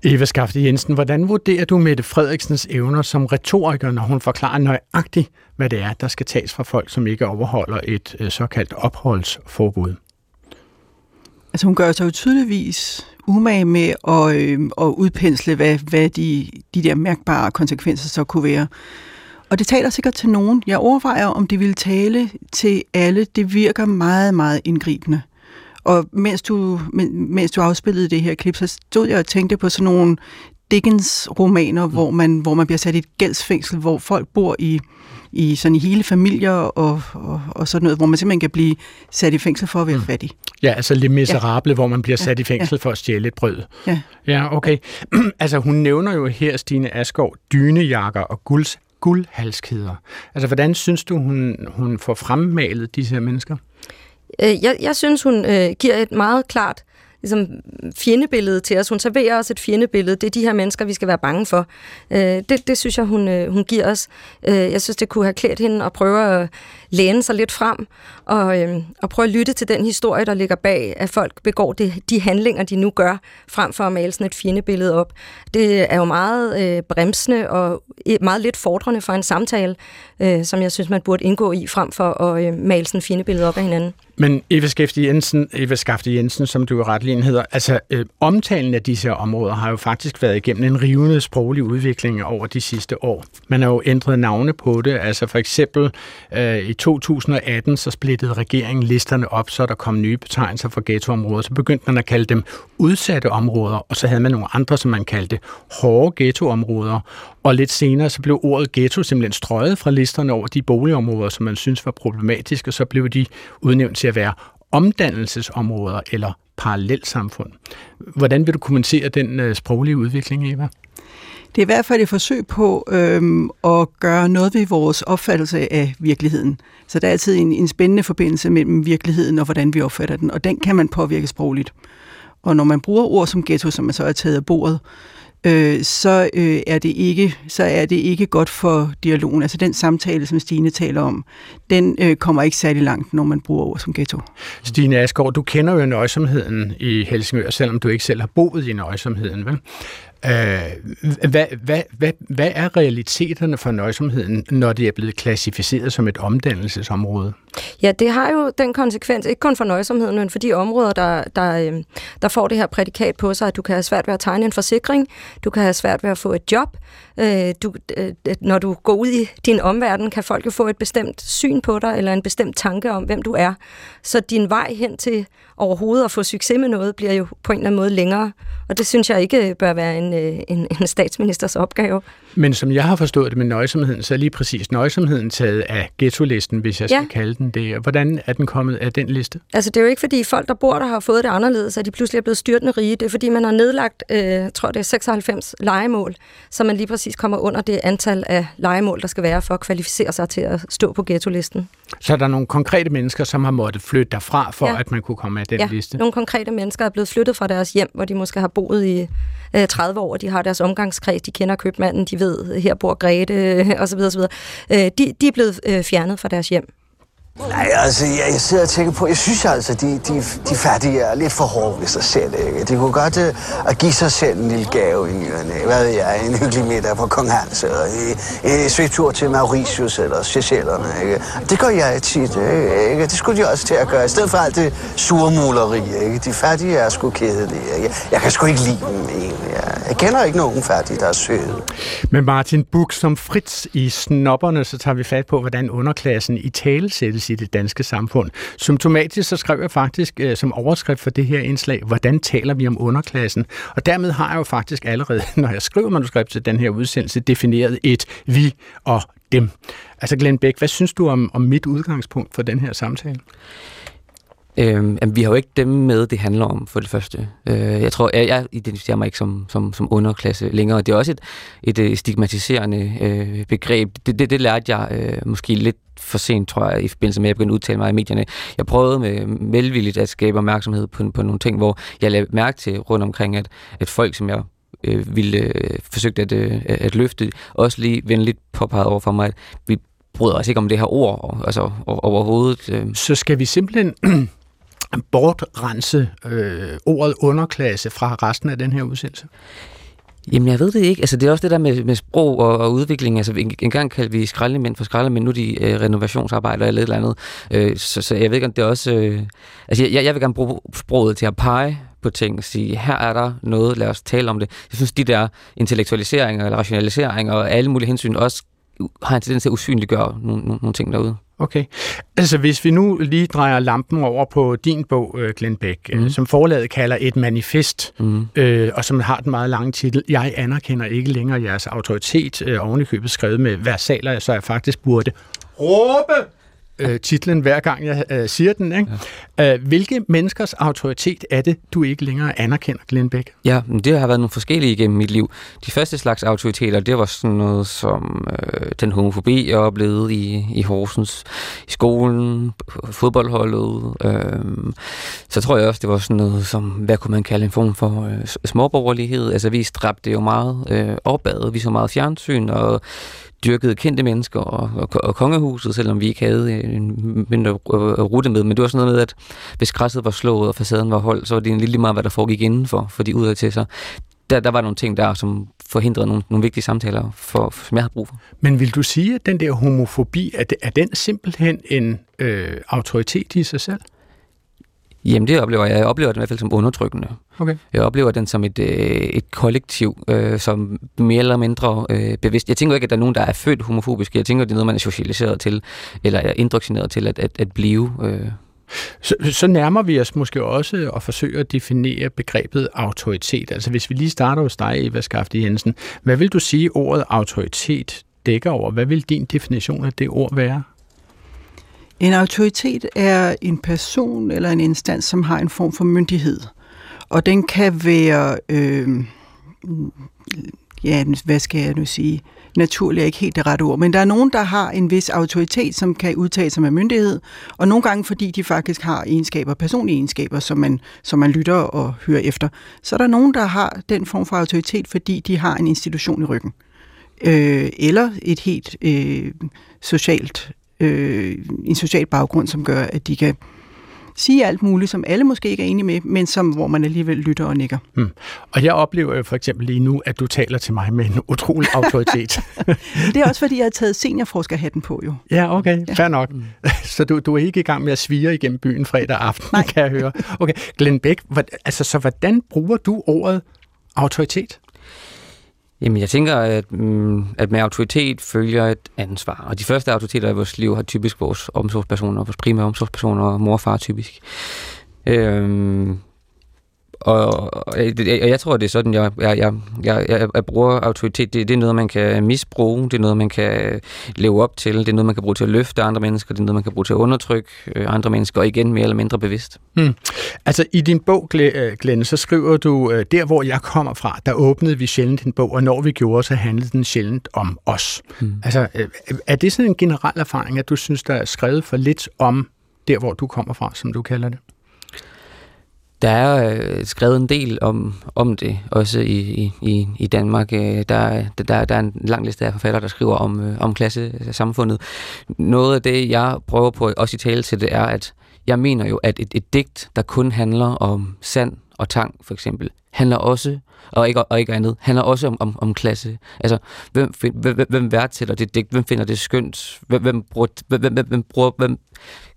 Speaker 3: Eva Skafte Jensen, hvordan vurderer du Mette Frederiksens evner som retoriker, når hun forklarer nøjagtigt, hvad det er, der skal tages fra folk, som ikke overholder et øh, såkaldt opholdsforbud?
Speaker 6: Altså hun gør sig jo tydeligvis umage med at, øh, at udpensle, hvad, hvad de, de der mærkbare konsekvenser så kunne være. Og det taler sikkert til nogen. Jeg overvejer, om de vil tale til alle. Det virker meget, meget indgribende. Og mens du, mens du afspillede det her klip, så stod jeg og tænkte på sådan nogle Dickens-romaner, mm. hvor, man, hvor man bliver sat i et gældsfængsel, hvor folk bor i, i, sådan i hele familier og, og, og sådan noget, hvor man simpelthen kan blive sat i fængsel for at være mm. fattig.
Speaker 3: Ja, altså lidt miserable, ja. hvor man bliver sat ja. i fængsel ja. for at stjæle et brød.
Speaker 6: Ja,
Speaker 3: ja okay. altså hun nævner jo her, Stine Askov, dynejakker og gulds, guldhalskæder. Altså hvordan synes du, hun, hun får fremmalet disse her mennesker?
Speaker 5: Øh, jeg, jeg synes, hun øh, giver et meget klart ligesom, mm, fjendebillede til os. Hun serverer os et fjendebillede. Det er de her mennesker, vi skal være bange for. Øh, det, det synes jeg, hun, øh, hun giver os. Øh, jeg synes, det kunne have klædt hende at prøve at læne sig lidt frem og, øh, og prøve at lytte til den historie, der ligger bag, at folk begår det, de handlinger, de nu gør, frem for at male sådan et fjendebillede op. Det er jo meget øh, bremsende og meget lidt fordrende for en samtale, øh, som jeg synes, man burde indgå i, frem for at øh, male sådan et fjendebillede op af hinanden.
Speaker 3: Men Eva Skafte Jensen, Eva Skafte Jensen, som du ret lige hedder, altså øh, omtalen af disse her områder har jo faktisk været igennem en rivende sproglig udvikling over de sidste år. Man har jo ændret navne på det, altså for eksempel øh, i 2018 så splittede regeringen listerne op, så der kom nye betegnelser for ghettoområder. Så begyndte man at kalde dem udsatte områder, og så havde man nogle andre, som man kaldte hårde ghettoområder. Og lidt senere så blev ordet ghetto simpelthen strøget fra listerne over de boligområder, som man synes var problematiske, og så blev de udnævnt til at være omdannelsesområder eller parallelsamfund. Hvordan vil du kommentere den øh, sproglige udvikling, Eva?
Speaker 6: Det er i hvert fald et forsøg på øhm, at gøre noget ved vores opfattelse af virkeligheden. Så der er altid en, en spændende forbindelse mellem virkeligheden og hvordan vi opfatter den, og den kan man påvirke sprogligt. Og når man bruger ord som ghetto, som man så er taget af bordet, øh, så, øh, er det ikke, så er det ikke godt for dialogen. Altså den samtale, som Stine taler om, den øh, kommer ikke særlig langt, når man bruger ord som ghetto.
Speaker 3: Stine Asgaard, du kender jo nøjsomheden i Helsingør, selvom du ikke selv har boet i nøjsomheden, vel? Øh, hvad, hvad, hvad, hvad er realiteterne for nøjsomheden, når det er blevet klassificeret som et omdannelsesområde?
Speaker 5: Ja, det har jo den konsekvens, ikke kun for nøjsomheden, men for de områder, der, der, øhm, der får det her prædikat på sig, at du kan have svært ved at tegne en forsikring, du kan have svært ved at få et job, øh, du, øh, øh, når du går ud i din omverden, kan folk jo få et bestemt syn på dig, eller en bestemt tanke om, hvem du er. Så din vej hen til overhovedet at få succes med noget, bliver jo på en eller anden måde længere. Og det synes jeg ikke bør være en, øh, en, en statsministers opgave.
Speaker 3: Men som jeg har forstået det med nøjsomheden, så er lige præcis nøjsomheden taget af ghetto-listen, hvis jeg skal ja. kalde den det. Hvordan er den kommet af den liste?
Speaker 5: Altså det er jo ikke fordi folk, der bor der, har fået det anderledes, at de pludselig er blevet styrtende rige. Det er fordi man har nedlagt, øh, tror det er 96 legemål, så man lige præcis kommer under det antal af legemål, der skal være for at kvalificere sig til at stå på ghetto-listen.
Speaker 3: Så er der nogle konkrete mennesker, som har måttet flytte derfra, for ja. at man kunne komme af den
Speaker 5: ja.
Speaker 3: liste?
Speaker 5: nogle konkrete mennesker er blevet flyttet fra deres hjem, hvor de måske har boet i øh, 30 år, de har deres omgangskreds, de kender købmanden, de ved, her bor Grete, osv. osv. Øh, de, de er blevet øh, fjernet fra deres hjem.
Speaker 7: Nej, altså, jeg, jeg sidder og tænker på, jeg synes altså, de, de, de fattige er lidt for hårde ved sig selv, ikke? De kunne godt uh, at give sig selv en lille gave i nyerne. Hvad ved jeg, en hyggelig middag på Kong Hans, eller en, en svigtur til Mauritius eller Seychellerne, ikke? Det gør jeg tit, ikke? Det skulle de også til at gøre, i stedet for alt det surmuleri, ikke? De fattige er sgu kedelige, ikke? Jeg kan sgu ikke lide dem, egentlig. Jeg, jeg kender ikke nogen fattige, der er søde.
Speaker 3: Men Martin Buk, som Fritz i Snopperne, så tager vi fat på, hvordan underklassen i tale sættes i det danske samfund. Symptomatisk så skrev jeg faktisk øh, som overskrift for det her indslag, hvordan taler vi om underklassen? Og dermed har jeg jo faktisk allerede, når jeg skriver manuskript til den her udsendelse, defineret et vi og dem. Altså Glenn Bæk, hvad synes du om, om mit udgangspunkt for den her samtale?
Speaker 4: Øhm, vi har jo ikke dem med, det handler om, for det første. Øh, jeg tror, jeg, jeg identificerer mig ikke som, som, som underklasse længere. Det er også et, et, øh, stigmatiserende øh, begreb. Det, det, det lærte jeg øh, måske lidt for sent, tror jeg, i forbindelse med, at jeg begyndte at udtale mig i medierne. Jeg prøvede med velvilligt at skabe opmærksomhed på, på nogle ting, hvor jeg lagde mærke til rundt omkring, at, at folk, som jeg øh, ville øh, forsøgte at, øh, at løfte, også lige venligt påpeget over for mig, at vi bryder os ikke om det her ord altså, overhovedet. Øh.
Speaker 3: Så skal vi simpelthen bortrense øh, ordet underklasse fra resten af den her udsendelse?
Speaker 4: Jamen, jeg ved det ikke. Altså, det er også det der med, med sprog og, og udvikling. Altså, en, en gang kaldte vi skraldemænd for skraldemænd, nu er de øh, renovationsarbejder eller et eller andet. Øh, så, så jeg ved ikke, om det er også... Øh, altså, jeg, jeg vil gerne bruge sproget til at pege på ting og sige, her er der noget, lad os tale om det. Jeg synes, de der intellektualiseringer eller rationaliseringer og alle mulige hensyn også har en tendens til at usynliggøre nogle, nogle, nogle ting derude.
Speaker 3: Okay. Altså hvis vi nu lige drejer lampen over på din bog, øh, Glenn Beck, mm. som forlaget kalder et manifest, mm. øh, og som har den meget lange titel, Jeg anerkender ikke længere jeres autoritet, øh, ovenikøbet skrevet med versaler, så jeg faktisk burde råbe øh, titlen hver gang jeg øh, siger den. Ikke? Ja. Øh, hvilke menneskers autoritet er det, du ikke længere anerkender, Glenn Beck?
Speaker 4: Ja, det har været nogle forskellige igennem mit liv. De første slags autoriteter, det var sådan noget som øh, den homofobi, jeg oplevede i, i Horsens, i skolen, fodboldholdet. Øh, så tror jeg også, det var sådan noget som, hvad kunne man kalde en form for øh, småborgerlighed. Altså vi stræbte jo meget øh, opad, vi så meget fjernsyn, og dyrkede kendte mennesker og, og, og kongehuset, selvom vi ikke havde en mindre øh, øh, rute med. Men det var sådan noget med, at hvis græsset var slået og facaden var holdt, så var det en lille meget, hvad der foregik indenfor, fordi udad til sig. Der, der var nogle ting der, som forhindrede nogle, nogle vigtige samtaler, for, som jeg havde brug for.
Speaker 3: Men vil du sige, at den der homofobi, er, det, er den simpelthen en øh, autoritet i sig selv?
Speaker 4: Jamen det oplever jeg. Jeg oplever den i hvert fald som undertrykkende.
Speaker 3: Okay.
Speaker 4: Jeg oplever den som et, øh, et kollektiv, øh, som mere eller mindre øh, bevidst. Jeg tænker ikke, at der er nogen, der er født homofobiske. Jeg tænker, at det er noget, man er socialiseret til, eller er indoktrineret til at, at, at blive. Øh.
Speaker 3: Så, så nærmer vi os måske også og forsøger at definere begrebet autoritet. Altså hvis vi lige starter hos dig, Eva Skafte Jensen. Hvad vil du sige, ordet autoritet dækker over? Hvad vil din definition af det ord være?
Speaker 6: En autoritet er en person eller en instans, som har en form for myndighed. Og den kan være, øh, ja, hvad skal jeg nu sige, naturlig er ikke helt det rette ord, men der er nogen, der har en vis autoritet, som kan udtale sig med myndighed, og nogle gange, fordi de faktisk har egenskaber, personlige egenskaber, som man, som man lytter og hører efter, så er der nogen, der har den form for autoritet, fordi de har en institution i ryggen. Øh, eller et helt øh, socialt, øh, en social baggrund, som gør, at de kan sige alt muligt, som alle måske ikke er enige med, men som, hvor man alligevel lytter og nikker.
Speaker 3: Hmm. Og jeg oplever jo for eksempel lige nu, at du taler til mig med en utrolig autoritet.
Speaker 6: det er også, fordi jeg har taget seniorforskerhatten på, jo.
Speaker 3: Ja, okay. Ja. Fair nok. Så du, du er ikke i gang med at svire igennem byen fredag aften,
Speaker 6: Nej.
Speaker 3: kan jeg høre. Okay, Glenn Beck, hvad, altså, så hvordan bruger du ordet autoritet?
Speaker 4: Jamen, jeg tænker, at, mm, at med autoritet følger et ansvar. Og de første autoriteter i vores liv har typisk vores omsorgspersoner, vores primære omsorgspersoner, mor og far typisk. Øhm, og, og jeg, jeg tror, det er sådan, jeg, jeg, jeg, jeg, jeg bruger autoritet. Det, det er noget, man kan misbruge. Det er noget, man kan leve op til. Det er noget, man kan bruge til at løfte andre mennesker. Det er noget, man kan bruge til at undertrykke andre mennesker. Og igen, mere eller mindre bevidst.
Speaker 3: Hmm. Altså, i din bog, Glenn, så skriver du, der hvor jeg kommer fra, der åbnede vi sjældent en bog, og når vi gjorde, så handlede den sjældent om os. Hmm. Altså, er det sådan en generel erfaring, at du synes, der er skrevet for lidt om der, hvor du kommer fra, som du kalder det?
Speaker 4: Der er øh, skrevet en del om, om det, også i, i, i Danmark. Der, der, der, der er en lang liste af forfattere, der skriver om, øh, om klassesamfundet. Noget af det, jeg prøver på også i tale til det, er, at jeg mener jo, at et, et digt, der kun handler om sand og tang, for eksempel, handler også, og ikke, og ikke andet, handler også om, om, om klasse. Altså, hvem, hvem, hvem værdsætter det digt? Hvem finder det skønt? Hvem, hvem, bruger, hvem, hvem, hvem, bruger, hvem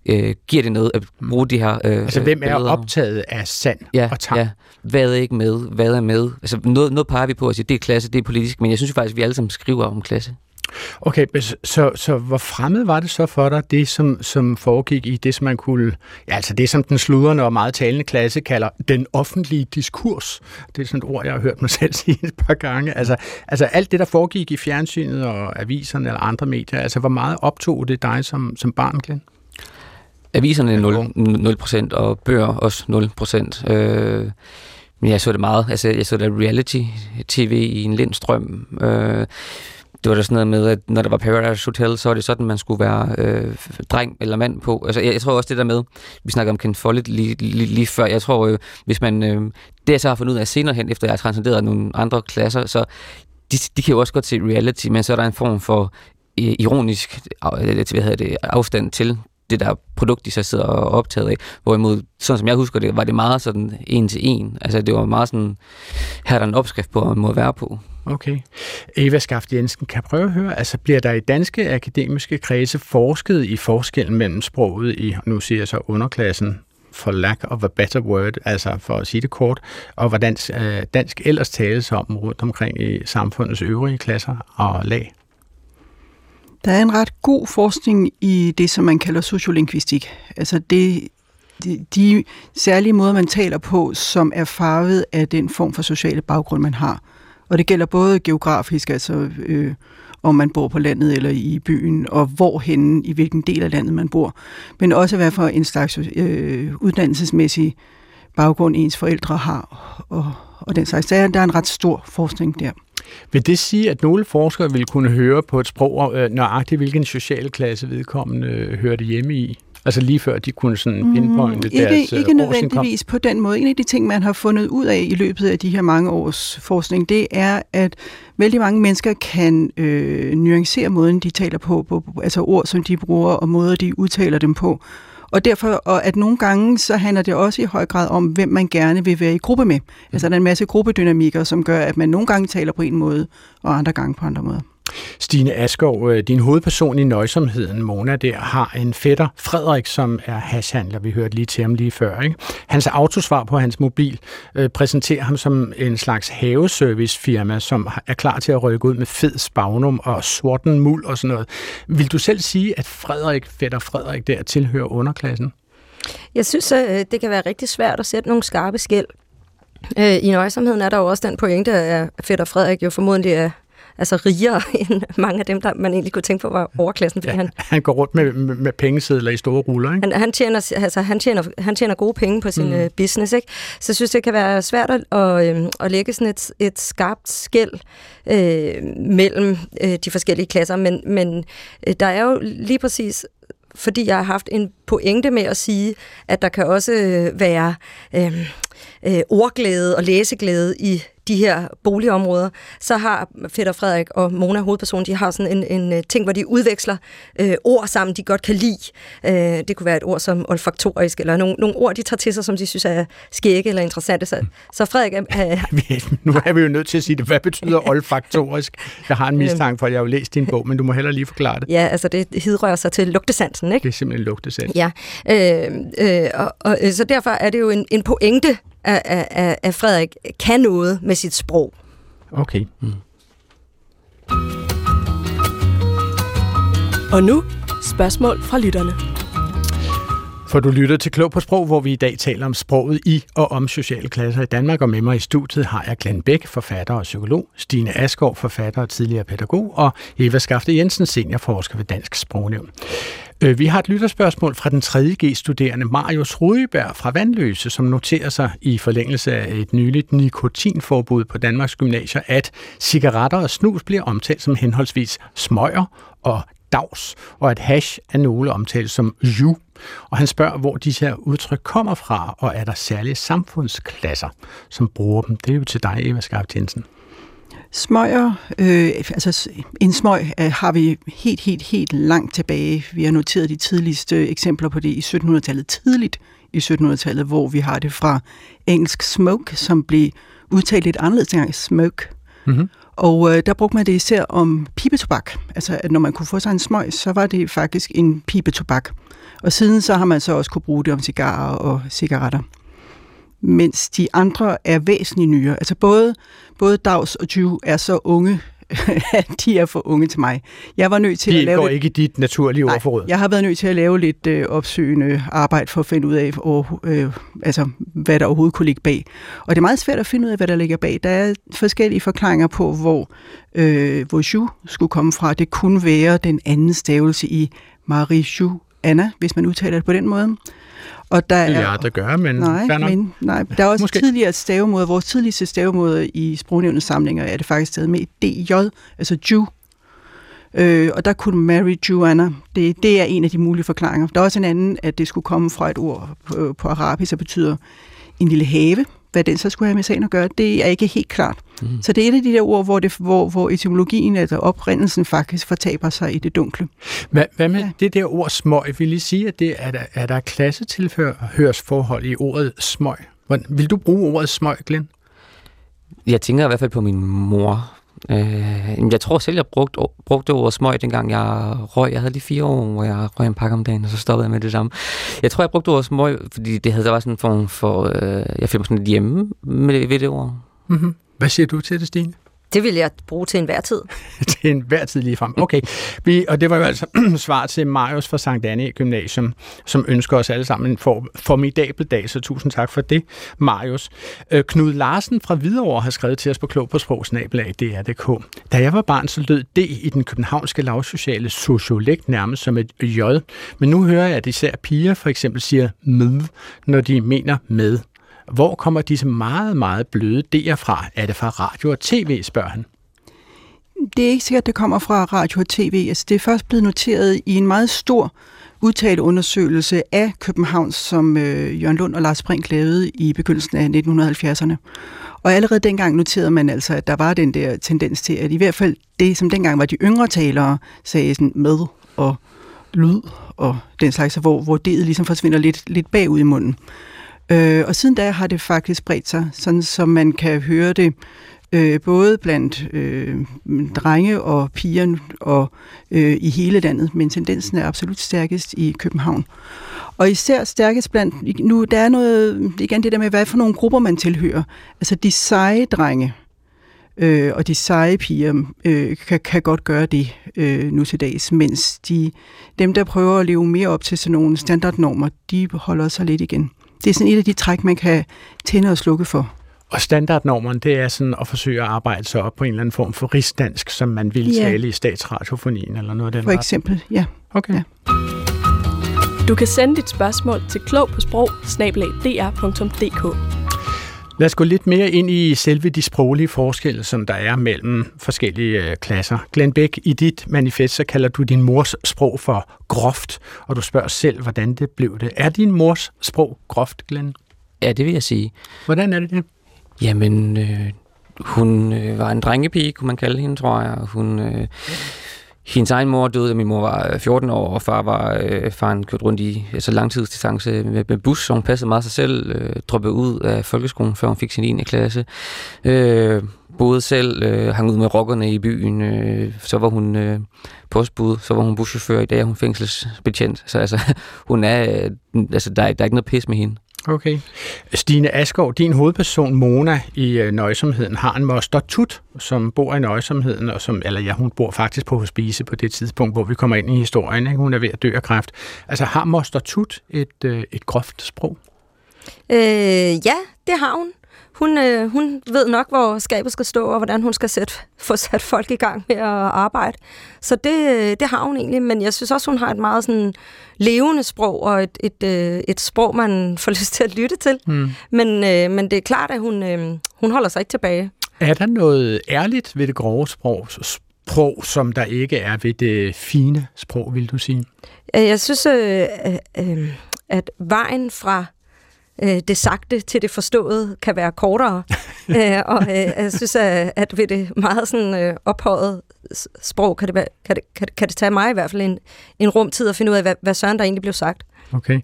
Speaker 4: øh, giver det noget at bruge de her øh,
Speaker 3: Altså, hvem er
Speaker 4: billeder?
Speaker 3: optaget af sand
Speaker 4: ja,
Speaker 3: og tang?
Speaker 4: Ja, hvad er ikke med? Hvad er med? Altså, noget, noget peger vi på at sige, det er klasse, det er politisk, men jeg synes faktisk, vi alle sammen skriver om klasse.
Speaker 3: Okay, så, så hvor fremmed var det så for dig, det som, som foregik i det, som man kunne, ja, altså det som den sludrende og meget talende klasse kalder den offentlige diskurs. Det er sådan et ord, jeg har hørt mig selv sige et par gange. Altså, altså alt det, der foregik i fjernsynet og aviserne eller andre medier, altså hvor meget optog det dig som, som barn, Glenn?
Speaker 4: Aviserne er 0%, 0% og bøger også 0%. Øh, men jeg så det meget. Altså, jeg så det reality-tv i en lindstrøm. Øh, det var da sådan noget med, at når der var Paradise Hotel, så var det sådan, man skulle være øh, dreng eller mand på. Altså, jeg, jeg tror også det der med, vi snakker om Ken Follett lige, lige, lige før, jeg tror, øh, hvis man, øh, det jeg så har fundet ud af senere hen, efter jeg har transcenderet nogle andre klasser, så de, de kan jo også godt se reality, men så er der en form for øh, ironisk øh, hvad hedder det, afstand til det der produkt, de så sidder og optaget af. Hvorimod, sådan som jeg husker det, var det meget sådan en til en. Altså det var meget sådan, her er der en opskrift på, man må være på.
Speaker 3: Okay. Eva Skaft Jensen, kan jeg prøve at høre, altså bliver der i danske akademiske kredse forsket i forskellen mellem sproget i, nu siger jeg så underklassen, for lack of a better word, altså for at sige det kort, og hvordan øh, dansk ellers tales om rundt omkring i samfundets øvrige klasser og lag?
Speaker 6: Der er en ret god forskning i det, som man kalder sociolingvistik. Altså det, de, de særlige måder, man taler på, som er farvet af den form for sociale baggrund, man har. Og det gælder både geografisk, altså øh, om man bor på landet eller i byen, og hvorhen, i hvilken del af landet man bor. Men også hvad for en slags øh, uddannelsesmæssig baggrund ens forældre har, og, og den slags. Der er, der er en ret stor forskning der.
Speaker 3: Vil det sige, at nogle forskere vil kunne høre på et sprog, øh, nøjagtigt hvilken social klasse vedkommende øh, hørte hjemme i? Altså lige før de kunne sådan pinpointe
Speaker 6: mm, ikke,
Speaker 3: deres
Speaker 6: Ikke nødvendigvis på den måde. En af de ting, man har fundet ud af i løbet af de her mange års forskning, det er, at vældig mange mennesker kan øh, nuancere måden, de taler på, på, altså ord, som de bruger, og måder, de udtaler dem på. Og derfor, og at nogle gange, så handler det også i høj grad om, hvem man gerne vil være i gruppe med. Altså der er en masse gruppedynamikker, som gør, at man nogle gange taler på en måde, og andre gange på andre måder.
Speaker 3: Stine Askov, øh, din hovedperson i Nøjsomheden, Mona, der har en fætter, Frederik, som er hashhandler. Vi hørte lige til ham lige før. Ikke? Hans autosvar på hans mobil øh, præsenterer ham som en slags haveservicefirma, som er klar til at rykke ud med fed spagnum og sorten muld og sådan noget. Vil du selv sige, at Frederik, fætter Frederik, der tilhører underklassen?
Speaker 5: Jeg synes, at øh, det kan være rigtig svært at sætte nogle skarpe skæld. Øh, I nøjsomheden er der jo også den pointe, at Fætter Frederik jo formodentlig er altså rigere end mange af dem, der man egentlig kunne tænke på var overklassen.
Speaker 3: Fordi ja, han, han går rundt med, med, med pengesedler i store ruller, ikke?
Speaker 5: Han, han, tjener, altså, han, tjener, han tjener gode penge på sin mm. uh, business, ikke? Så jeg synes, det kan være svært at, at, øhm, at lægge sådan et, et skarpt skæld øh, mellem øh, de forskellige klasser, men, men øh, der er jo lige præcis fordi jeg har haft en pointe med at sige, at der kan også øh, være øh, øh, ordglæde og læseglæde i de her boligområder, så har Fætter Frederik og Mona, hovedpersonen, de har sådan en, en øh, ting, hvor de udveksler øh, ord sammen, de godt kan lide. Øh, det kunne være et ord som olfaktorisk, eller nogle, nogle ord, de tager til sig, som de synes er skægge eller interessante. Så, så Frederik...
Speaker 3: Øh, nu er vi jo nødt til at sige det. Hvad betyder olfaktorisk? Jeg har en øhm. mistanke for, at jeg har jo læst din bog, men du må heller lige forklare det.
Speaker 5: Ja, altså det hidrører sig til lugtesansen, ikke?
Speaker 3: Det er simpelthen lugtesans.
Speaker 5: Ja, øh, øh, og, og, så derfor er det jo en, en pointe at, at, at Frederik kan noget med sit sprog.
Speaker 3: Okay. Mm.
Speaker 8: Og nu spørgsmål fra lytterne.
Speaker 3: For du lytter til Klog på Sprog, hvor vi i dag taler om sproget i og om sociale klasser i Danmark. Og med mig i studiet har jeg Glenn Bæk, forfatter og psykolog, Stine Askov, forfatter og tidligere pædagog, og Eva Skafte Jensen, seniorforsker ved Dansk Sprognævn. Øh, vi har et lytterspørgsmål fra den 3G-studerende Marius Rudeberg fra Vandløse, som noterer sig i forlængelse af et nyligt nikotinforbud på Danmarks Gymnasier, at cigaretter og snus bliver omtalt som henholdsvis smøger og dags, og at hash er nogle omtalt som ju. Og han spørger, hvor disse her udtryk kommer fra, og er der særlige samfundsklasser, som bruger dem. Det er jo til dig, Eva Skarp Jensen.
Speaker 6: Smøger, øh, altså en smøg øh, har vi helt, helt, helt langt tilbage. Vi har noteret de tidligste eksempler på det i 1700-tallet, tidligt i 1700-tallet, hvor vi har det fra engelsk smoke, som blev udtalt lidt anderledes engang, smoke. Mm-hmm. Og øh, der brugte man det især om pibetobak. Altså, at når man kunne få sig en smøg, så var det faktisk en pibetobak. Og siden så har man så også kunne bruge det om cigarer og cigaretter mens de andre er væsentligt nyere. Altså både, både Dags og Tyve er så unge, at de er for unge til mig. Jeg var nødt til
Speaker 3: de
Speaker 6: at lave...
Speaker 3: De ikke i dit naturlige
Speaker 6: Nej,
Speaker 3: ordforråd?
Speaker 6: jeg har været nødt til at lave lidt øh, opsøgende arbejde for at finde ud af, og, øh, altså, hvad der overhovedet kunne ligge bag. Og det er meget svært at finde ud af, hvad der ligger bag. Der er forskellige forklaringer på, hvor, øh, hvor Ju skulle komme fra. Det kunne være den anden stavelse i Marie Anna, hvis man udtaler det på den måde.
Speaker 3: Og der er, ja, det gør, men...
Speaker 6: Nej, men nej, der er også Måske. tidligere stavemåder. Vores tidligste stavemåder i sprognævnets samlinger er det faktisk stadig med DJ, altså Jew. Øh, og der kunne Mary Joanna, det, det er en af de mulige forklaringer. Der er også en anden, at det skulle komme fra et ord på, på arabisk, der betyder en lille have. Hvad den så skulle have med sagen at gøre, det er ikke helt klart. Mm. Så det er et af de der ord, hvor, det, hvor, hvor etymologien, altså oprindelsen faktisk fortaber sig i det dunkle.
Speaker 3: Hvad, hvad med ja. det der ord smøg? Vil I sige, at det er der, er der klassetilhørsforhold i ordet smøg? Vil du bruge ordet smøg, Glenn?
Speaker 4: Jeg tænker i hvert fald på min mor, Øh, jeg tror selv, jeg brugte, brugte ordet smøg, dengang jeg røg. Jeg havde lige fire år, hvor jeg røg en pakke om dagen, og så stoppede jeg med det samme. Jeg tror, jeg brugte ordet smøg, fordi det havde, der var sådan en form for... Øh, jeg følte mig sådan lidt hjemme med, ved det ord.
Speaker 3: Mm-hmm. Hvad siger du til det, Stine?
Speaker 5: Det vil jeg bruge til enhver tid.
Speaker 3: til enhver tid lige frem. Okay. Vi, og det var jo altså svar til Marius fra Sankt Anne Gymnasium, som ønsker os alle sammen en for, formidabel dag, så tusind tak for det, Marius. Øh, Knud Larsen fra Hvidovre har skrevet til os på klog på sprogsnabelag, DR.dk. Da jeg var barn, så lød D i den københavnske lavsociale sociolekt nærmest som et J, men nu hører jeg, at især piger for eksempel siger med, når de mener med. Hvor kommer disse meget, meget bløde D'er fra? Er det fra radio og tv, spørger han.
Speaker 6: Det er ikke sikkert, det kommer fra radio og tv. Altså, det er først blevet noteret i en meget stor udtalt undersøgelse af København, som øh, Jørgen Lund og Lars Brink lavede i begyndelsen af 1970'erne. Og allerede dengang noterede man altså, at der var den der tendens til, at i hvert fald det, som dengang var de yngre talere, sagde sådan med og lyd og den slags, hvor, hvor det ligesom forsvinder lidt, lidt bagud i munden. Øh, og siden da har det faktisk bredt sig, sådan som man kan høre det øh, både blandt øh, drenge og piger og øh, i hele landet, men tendensen er absolut stærkest i København. Og især stærkest blandt, nu der er noget, igen det der med, hvad for nogle grupper man tilhører. Altså de seje drenge, øh, og de seje piger øh, kan, kan godt gøre det øh, nu til dags, mens de, dem, der prøver at leve mere op til sådan nogle standardnormer, de holder sig lidt igen. Det er sådan et af de træk, man kan tænde og slukke for.
Speaker 3: Og standardnormerne, det er sådan at forsøge at arbejde sig op på en eller anden form for rigsdansk, som man ville
Speaker 6: Ja.
Speaker 3: tale i statsradiofonien eller noget af den
Speaker 6: For
Speaker 3: retning.
Speaker 6: eksempel, ja.
Speaker 3: Okay.
Speaker 6: Ja.
Speaker 8: Du kan sende dit spørgsmål til klog på sprog
Speaker 3: Lad os gå lidt mere ind i selve de sproglige forskelle, som der er mellem forskellige øh, klasser. Glenn Beck, i dit manifest, så kalder du din mors sprog for groft, og du spørger selv, hvordan det blev det. Er din mors sprog groft, Glenn?
Speaker 4: Ja, det vil jeg sige.
Speaker 3: Hvordan er det det?
Speaker 4: Jamen, øh, hun øh, var en drengepige, kunne man kalde hende, tror jeg. Hun, øh, hendes egen mor døde, da min mor var øh, 14 år, og far var øh, faren kørt rundt i altså langtidsdistance med, med bus, så hun passede meget sig selv, øh, droppede ud af folkeskolen, før hun fik sin 9. klasse. Øh, boede selv, øh, hang ud med rockerne i byen, øh, så var hun øh, postbud, så var hun buschauffør, i dag er hun fængselsbetjent. Så altså, hun er, øh, altså, der, er, der er ikke noget pis med hende.
Speaker 3: Okay. Stine Askov, din hovedperson Mona i øh, Nøjsomheden, har en moster Tut, som bor i Nøjsomheden, og som, eller ja, hun bor faktisk på hospice på det tidspunkt, hvor vi kommer ind i historien. Ikke? Hun er ved at dø af kræft. Altså har moster Tut et, øh, et groft sprog?
Speaker 5: Øh, ja, det har hun. Hun, øh, hun ved nok, hvor skabet skal stå, og hvordan hun skal sætte, få sat folk i gang med at arbejde. Så det, øh, det har hun egentlig, men jeg synes også, hun har et meget sådan levende sprog, og et, et, øh, et sprog, man får lyst til at lytte til.
Speaker 3: Hmm.
Speaker 5: Men, øh, men det er klart, at hun, øh, hun holder sig ikke tilbage.
Speaker 3: Er der noget ærligt ved det grove sprog, sprog, som der ikke er ved det fine sprog, vil du sige?
Speaker 5: Øh, Jeg synes, øh, øh, at vejen fra øh, det sagte til det forståede kan være kortere. øh, og øh, jeg synes, at, at ved det meget sådan øh, ophøjet sprog, kan det, være, kan, det, kan, det, kan det tage mig i hvert fald en, en rumtid at finde ud af, hvad, hvad søren der egentlig blev sagt.
Speaker 3: Okay.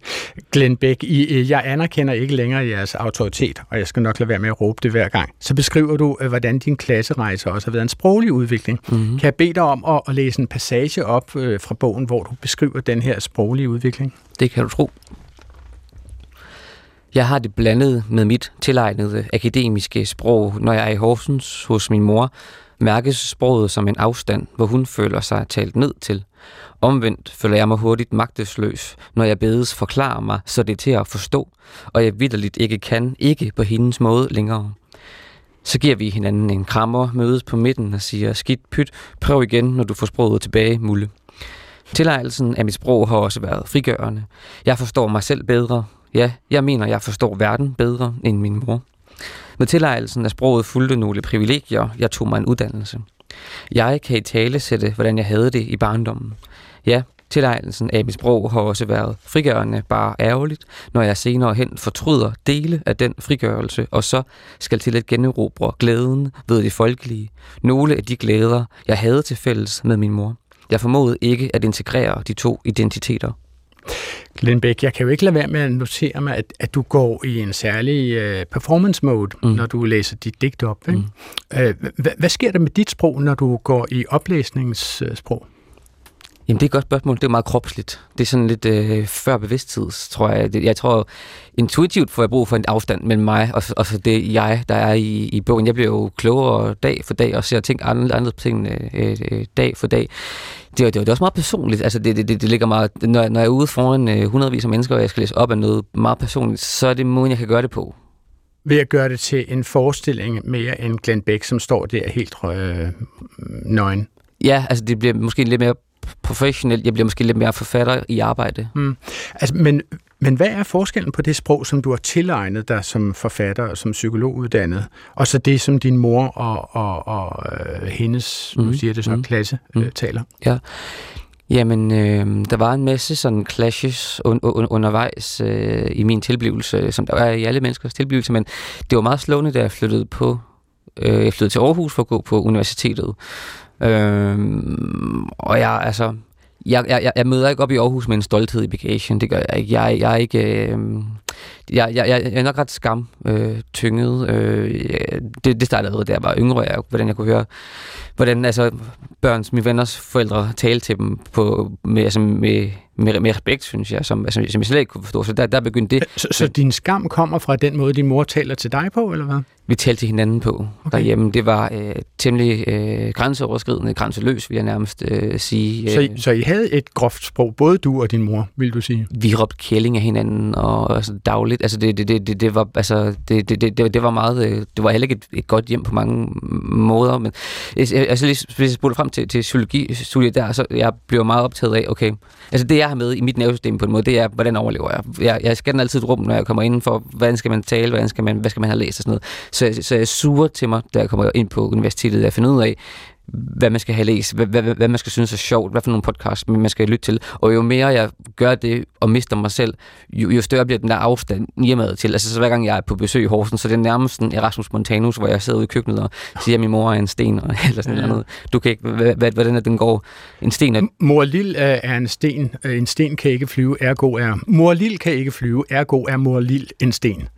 Speaker 3: Glenn Beck, I, øh, jeg anerkender ikke længere jeres autoritet, og jeg skal nok lade være med at råbe det hver gang. Så beskriver du, øh, hvordan din klasserejse også har været en sproglig udvikling. Mm-hmm. Kan jeg bede dig om at, at læse en passage op øh, fra bogen, hvor du beskriver den her sproglige udvikling?
Speaker 4: Det kan du tro. Jeg har det blandet med mit tilegnede akademiske sprog, når jeg er i Horsens hos min mor, mærkes sproget som en afstand, hvor hun føler sig talt ned til. Omvendt føler jeg mig hurtigt magtesløs, når jeg bedes forklare mig, så det er til at forstå, og jeg vidderligt ikke kan, ikke på hendes måde længere. Så giver vi hinanden en krammer, mødes på midten og siger, skidt pyt, prøv igen, når du får sproget tilbage, Mulle. Tilegnelsen af mit sprog har også været frigørende. Jeg forstår mig selv bedre. Ja, jeg mener, jeg forstår verden bedre end min mor. Med tilegnelsen af sproget fulgte nogle privilegier. Jeg tog mig en uddannelse. Jeg kan i tale sætte, hvordan jeg havde det i barndommen. Ja, tilegnelsen af mit sprog har også været frigørende, bare ærgerligt, når jeg senere hen fortryder dele af den frigørelse, og så skal til at generobre glæden ved det folkelige. Nogle af de glæder, jeg havde til fælles med min mor. Jeg formåede ikke at integrere de to identiteter.
Speaker 3: Glenn Beck, jeg kan jo ikke lade være med at notere mig, at, at du går i en særlig uh, performance mode, mm. når du læser dit digt op. Ikke? Mm. Uh, hvad, hvad sker der med dit sprog, når du går i oplæsningssprog?
Speaker 4: Jamen, det er et godt spørgsmål. Det er meget kropsligt. Det er sådan lidt øh, før bevidsthed, tror jeg. Jeg tror, intuitivt får jeg brug for en afstand mellem mig og, og så det jeg, der er i, i bogen. Jeg bliver jo klogere dag for dag og ser ting andre, andre ting øh, øh, dag for dag. Det, er- det, er- det er også meget personligt. Altså, det, det, det, det ligger meget, når, når jeg er ude foran øh, hundredvis af mennesker, og jeg skal læse op af noget meget personligt, så er det måden, jeg kan gøre det på.
Speaker 3: Ved at gøre det til en forestilling mere end Glenn Beck, som står der helt øh, nøgen.
Speaker 4: Ja, altså det bliver måske lidt mere professionelt. Jeg bliver måske lidt mere forfatter i arbejde.
Speaker 3: Mm. Altså, men, men hvad er forskellen på det sprog, som du har tilegnet dig som forfatter og som psykologuddannet, og så det, som din mor og, og, og øh, hendes, mm. nu siger det så,
Speaker 4: Mhm.
Speaker 3: klasse øh, taler?
Speaker 4: Ja. Jamen, øh, der var en masse sådan clashes un- un- undervejs øh, i min tilblivelse, som der er i alle menneskers tilblivelse, men det var meget slående, da jeg flyttede på øh, jeg flyttede til Aarhus for at gå på universitetet. Øh, og jeg, altså, jeg, jeg, jeg- jeg møder ikke op i Aarhus med en stolthed i bagagen. Det gør jeg ikke. Jeg, jeg er ikke... Øh, jeg, jeg, jeg er nok ret skam øh, tynget. Øh, det, det startede allerede, da jeg var yngre, jeg, hvordan jeg kunne høre, hvordan altså, børns, mine venners forældre talte til dem på, med, altså, med, med, med respekt, synes jeg, som, altså, som jeg slet ikke kunne forstå. Så der, der begyndte det.
Speaker 3: Så, så din skam kommer fra den måde, din mor taler til dig på, eller hvad?
Speaker 4: Vi talte til hinanden på okay. derhjemme. Det var øh, temmelig øh, grænseoverskridende, grænseløs, vil jeg nærmest øh, sige.
Speaker 3: Så, I, så I havde et groft sprog, både du og din mor, vil du sige?
Speaker 4: Vi råbte kælling af hinanden og altså, dagligt. Altså, det, det, det, det, var, altså, det, det, det, det var meget... Øh, det var heller ikke et, et godt hjem på mange måder, men altså, hvis jeg spoler frem til, til psykologi der, så jeg blev meget optaget af, okay, altså det jeg har med i mit nervesystem på en måde, det er, hvordan overlever jeg? Jeg, jeg skal altid et rum, når jeg kommer ind for, hvordan skal man tale, hvordan skal man, hvad skal man have læst og sådan noget. Så, så jeg suger til mig, da jeg kommer ind på universitetet, at finde ud af, hvad man skal have læst, hvad, hvad, hvad man skal synes er sjovt, hvad for nogle podcasts man skal lytte til. Og jo mere jeg gør det og mister mig selv, jo, jo større bliver den der afstand hjemad til. Altså så hver gang jeg er på besøg i Horsen, så det er nærmest en Erasmus Montanus, hvor jeg sidder ude i køkkenet og siger, at min mor er en sten, eller sådan ja. noget. Du kan ikke, hvad, hvordan er den går? En sten er...
Speaker 3: Mor Lille er en sten. En sten kan ikke flyve, ergo er... Mor Lille kan ikke flyve, ergo er mor Lille en sten.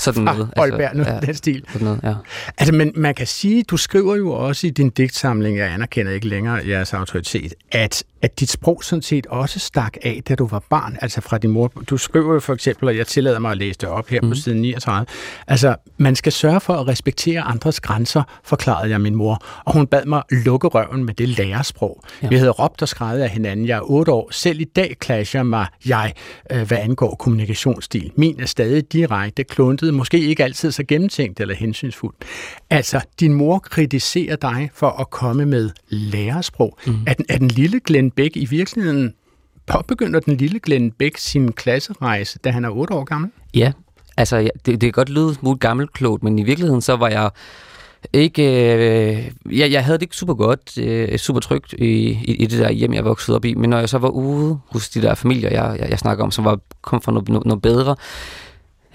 Speaker 4: Sådan noget.
Speaker 3: Altså, ja, den stil.
Speaker 4: Sådan noget, ja.
Speaker 3: Altså, men man kan sige, du skriver jo også i din digtsamling, forsamling, jeg anerkender ikke længere jeres autoritet, at, at dit sprog sådan set også stak af, da du var barn, altså fra din mor. Du skriver jo for eksempel, og jeg tillader mig at læse det op her mm. på side 39, altså, man skal sørge for at respektere andres grænser, forklarede jeg min mor, og hun bad mig lukke røven med det lærersprog. Ja. Vi havde råbt og skrevet af hinanden. Jeg er otte år. Selv i dag clasher mig jeg, øh, hvad angår kommunikationsstil. Min er stadig direkte, kluntet, måske ikke altid så gennemtænkt eller hensynsfuldt. Altså, din mor kritiserer dig for at komme komme med lærersprog. Mm. Er, den, er den lille Glenn Beck i virkeligheden, påbegynder den lille Glenn Beck sin klasserejse, da han er 8 år gammel?
Speaker 4: Ja, altså det, det kan godt lyde smule gammelklogt, men i virkeligheden så var jeg ikke, øh, jeg, jeg havde det ikke super godt, øh, super trygt i, i, i det der hjem, jeg voksede op i, men når jeg så var ude hos de der familier, jeg, jeg, jeg snakker om, som var, kom fra noget, noget, noget bedre,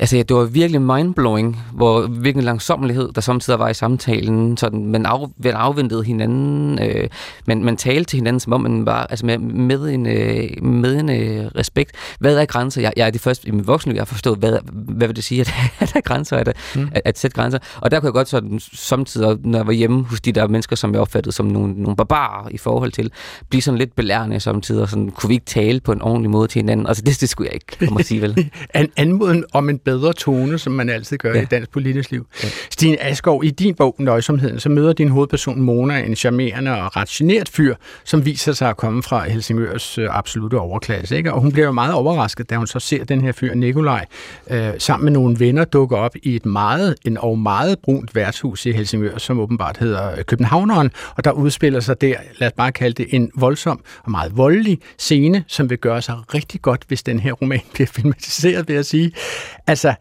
Speaker 4: Altså, ja, det var virkelig mindblowing, hvor virkelig langsommelighed, der samtidig var i samtalen. Sådan, man, af, man afventede hinanden, øh, men man talte til hinanden, som om man var altså med, med en, øh, med en øh, respekt. Hvad er grænser? Jeg, jeg er det første i min voksne, jeg har forstået, hvad, hvad vil det sige, at, at der er grænser, at, mm. at, at sætte grænser. Og der kunne jeg godt sådan, samtidig, når jeg var hjemme hos de der mennesker, som jeg opfattede som nogle, nogle barbarer i forhold til, blive sådan lidt belærende samtidig, og sådan, kunne vi ikke tale på en ordentlig måde til hinanden? Altså, det, det skulle jeg ikke at sige, vel?
Speaker 3: en anmoden om en bedre tone, som man altid gør ja. i dansk politisk liv. Ja. Stine Askov, i din bog Nøjsomheden, så møder din hovedperson Mona en charmerende og ret genert fyr, som viser sig at komme fra Helsingørs øh, absolute overklasse. Ikke? Og hun bliver jo meget overrasket, da hun så ser den her fyr, Nikolaj, øh, sammen med nogle venner dukke op i et meget, en og meget brunt værtshus i Helsingør, som åbenbart hedder Københavneren, og der udspiller sig der, lad os bare kalde det, en voldsom og meget voldelig scene, som vil gøre sig rigtig godt, hvis den her roman bliver filmatiseret, vil jeg sige. Altså,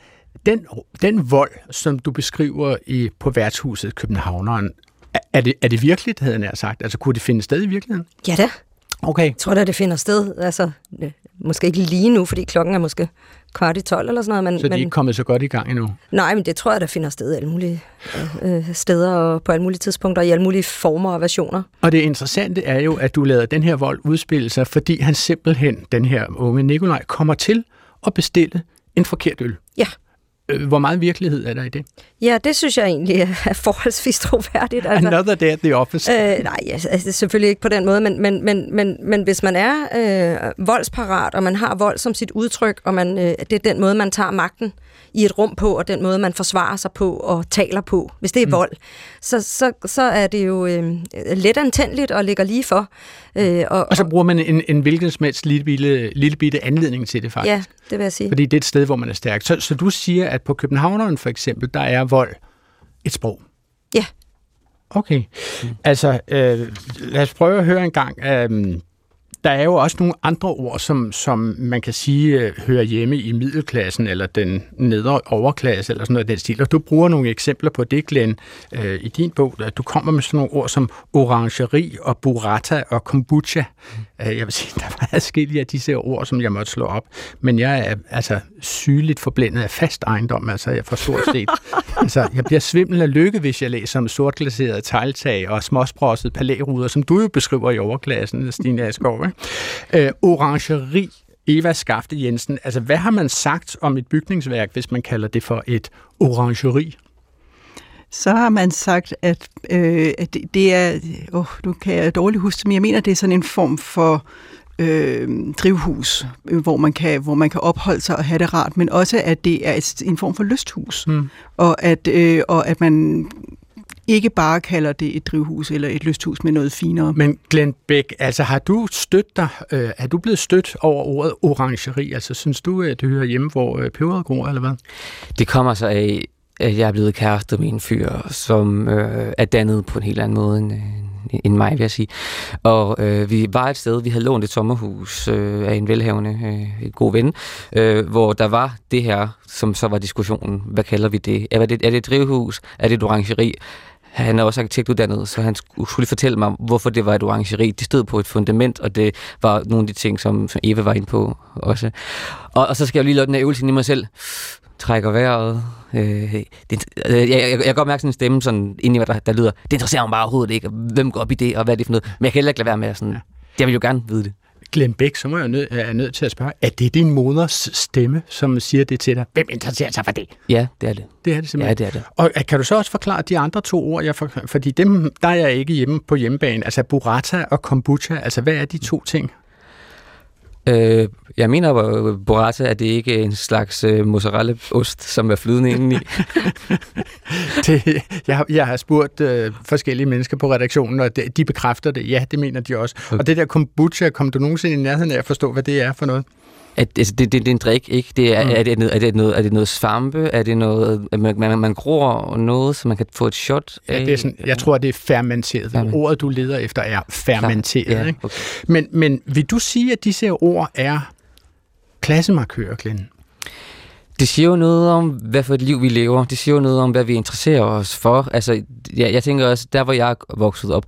Speaker 3: den, den vold, som du beskriver i, på værtshuset Københavneren, er det, er det virkeligt, havde jeg sagt? Altså, kunne det finde sted i virkeligheden?
Speaker 5: Ja da.
Speaker 3: Okay. Jeg
Speaker 5: tror da, det finder sted. Altså, øh, måske ikke lige nu, fordi klokken er måske kvart i 12 eller sådan noget. Men,
Speaker 3: så de er
Speaker 5: men,
Speaker 3: ikke kommet så godt i gang endnu?
Speaker 5: Nej, men det tror jeg, der finder sted alle mulige øh, steder og på alle mulige tidspunkter i alle mulige former og versioner.
Speaker 3: Og det interessante er jo, at du lader den her vold udspille sig, fordi han simpelthen, den her unge Nikolaj, kommer til at bestille en forkert øl.
Speaker 5: Ja.
Speaker 3: Øh, hvor meget virkelighed er der i det?
Speaker 5: Ja, det synes jeg egentlig er forholdsvis troværdigt.
Speaker 3: Altså, Another day at the office.
Speaker 5: Øh, nej, altså, selvfølgelig ikke på den måde, men, men, men, men, men hvis man er øh, voldsparat, og man har vold som sit udtryk, og man, øh, det er den måde, man tager magten i et rum på, og den måde, man forsvarer sig på og taler på, hvis det er mm. vold, så, så, så er det jo øh, let antændeligt og ligger lige for.
Speaker 3: Øh, og, og så bruger man en, en hvilken som helst lille, lille, lille bitte anledning til det, faktisk.
Speaker 5: Ja, det vil jeg sige.
Speaker 3: Fordi det er et sted, hvor man er stærk. Så, så du siger, at på Københavneren for eksempel, der er vold et sprog.
Speaker 5: Ja.
Speaker 3: Okay. Mm. Altså, øh, lad os prøve at høre en gang. Øh, der er jo også nogle andre ord, som, som man kan sige øh, hører hjemme i middelklassen eller den nedre overklasse eller sådan noget af den stil. Og du bruger nogle eksempler på det, Glenn, øh, i din bog. Du kommer med sådan nogle ord som orangeri og burrata og kombucha. Mm. Øh, jeg vil sige, der var adskillige af disse ord, som jeg måtte slå op. Men jeg er altså sygeligt forblændet af fast ejendom, altså jeg får stort set. altså, jeg bliver svimmel af lykke, hvis jeg læser om sortglaserede tegltag og småsprossede palæruder, som du jo beskriver i overklassen, Stine Asgaard. Øh, orangeri Eva Skafte Jensen, altså hvad har man sagt om et bygningsværk, hvis man kalder det for et orangeri?
Speaker 6: Så har man sagt, at, øh, at det, det er, åh, nu kan jeg dårligt huske men jeg mener, det er sådan en form for øh, drivhus, øh, hvor, man kan, hvor man kan opholde sig og have det rart, men også, at det er et, en form for lysthus, mm. og, at, øh, og at man ikke bare kalder det et drivhus eller et lysthus med noget finere.
Speaker 3: Men Glenn Beck, altså har du stødt dig, øh, er du blevet stødt over ordet orangeri? Altså synes du, at det hører hjemme, hvor øh, peberet gror, eller hvad?
Speaker 4: Det kommer så af, at jeg er blevet kæreste med en fyr, som øh, er dannet på en helt anden måde end, øh, end mig, vil jeg sige. Og øh, vi var et sted, vi havde lånt et sommerhus øh, af en velhavende, øh, en god ven, øh, hvor der var det her, som så var diskussionen. Hvad kalder vi det? Er det, er det et drivhus? Er det et orangeri? Han er også arkitektuddannet, så han skulle fortælle mig, hvorfor det var et orangeri. Det stod på et fundament, og det var nogle af de ting, som, Eva var inde på også. Og, og så skal jeg jo lige lade den her øvelse i mig selv. Trækker vejret. Øh, det, øh, jeg, jeg, jeg kan godt mærke sådan en stemme sådan, ind i mig, der, der lyder, det interesserer mig bare overhovedet ikke, hvem går op i det, og hvad er det for noget. Men jeg kan heller ikke lade være med at sådan, jeg vil jo gerne vide det.
Speaker 3: Glenn Beck, så må jeg nød, er nødt til at spørge, er det din moders stemme, som siger det til dig? Hvem interesserer sig for det?
Speaker 4: Ja, det er det.
Speaker 3: Det er det simpelthen.
Speaker 4: Ja, det er det.
Speaker 3: Og kan du så også forklare de andre to ord, jeg for, fordi dem, der er jeg ikke hjemme på hjemmebane, altså burrata og kombucha, altså hvad er de to ting?
Speaker 4: Øh, jeg mener, at burrata er det ikke en slags uh, mozzarella-ost, som er flydende indeni.
Speaker 3: det, jeg, jeg har spurgt uh, forskellige mennesker på redaktionen, og de, de bekræfter det. Ja, det mener de også. Okay. Og det der kombucha, kom du nogensinde i nærheden af at forstå, hvad det er for noget?
Speaker 4: At, altså, det, det, det er en drik, ikke? Det er, mm. er, det noget, er, det noget, er det noget svampe? Er det noget, man, man, man gror noget, så man kan få et shot
Speaker 3: af? Ja, det er sådan, jeg tror, det er fermenteret. Ferment. Ordet, du leder efter, er fermenteret. Ja, ikke? Okay. Men, men vil du sige, at disse ord er klassemarkører, Glenn?
Speaker 4: Det siger jo noget om, hvad for et liv vi lever. Det siger jo noget om, hvad vi interesserer os for. Altså, jeg, jeg tænker også, der hvor jeg er vokset op,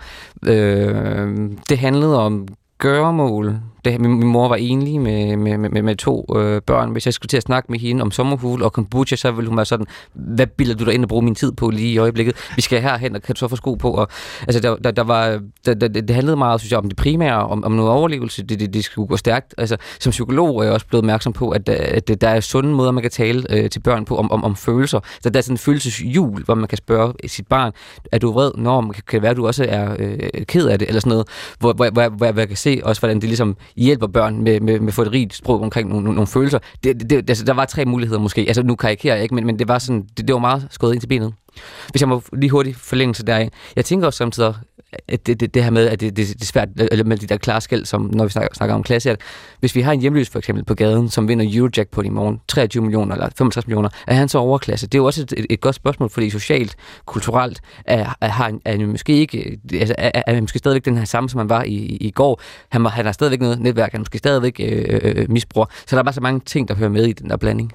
Speaker 4: øh, det handlede om gøremål, det, min, min mor var enlig med, med, med, med to øh, børn. Hvis jeg skulle til at snakke med hende om sommerfugle og kombucha, så ville hun være sådan, hvad bilder du dig ind og bruge min tid på lige i øjeblikket? Vi skal herhen, og kan du så få sko på? Og, altså, der, der, der var, der, der, det handlede meget, synes jeg, om det primære, om, om noget overlevelse. Det, det, det skulle gå stærkt. Altså, som psykolog er jeg også blevet opmærksom på, at, øh, at der er sunde måder, man kan tale øh, til børn på om, om, om følelser. Så der er sådan en følelseshjul, hvor man kan spørge sit barn, er du vred? Nå, kan, kan det være, at du også er øh, ked af det? Eller sådan noget, hvor, hvor, hvor, hvor jeg kan se også, hvordan det ligesom hjælper børn med, med, med at få et rigt sprog omkring nogle, nogle, nogle følelser. Det, det, altså, der var tre muligheder måske. Altså, nu karikerer jeg ikke, men, men det var sådan, det, det var meget skåret ind til benet. Hvis jeg må lige hurtigt forlænge sig der. Jeg tænker også samtidig, at det, det, det her med, at det, det, det er svært øh, med de der klare skæld, som når vi snakker, snakker om klasse, at hvis vi har en hjemløs for eksempel på gaden, som vinder Eurojackpot i morgen, 23 millioner eller 65 millioner, er han så overklasse? Det er jo også et, et, et godt spørgsmål, fordi socialt, kulturelt, er, er, er, er måske ikke, altså, er, er, måske stadigvæk den her samme, som han var i, i går. Han, han har stadigvæk noget netværk, han måske stadigvæk øh, øh, øh, misbruger. Så der er bare så mange ting, der hører med i den der blanding.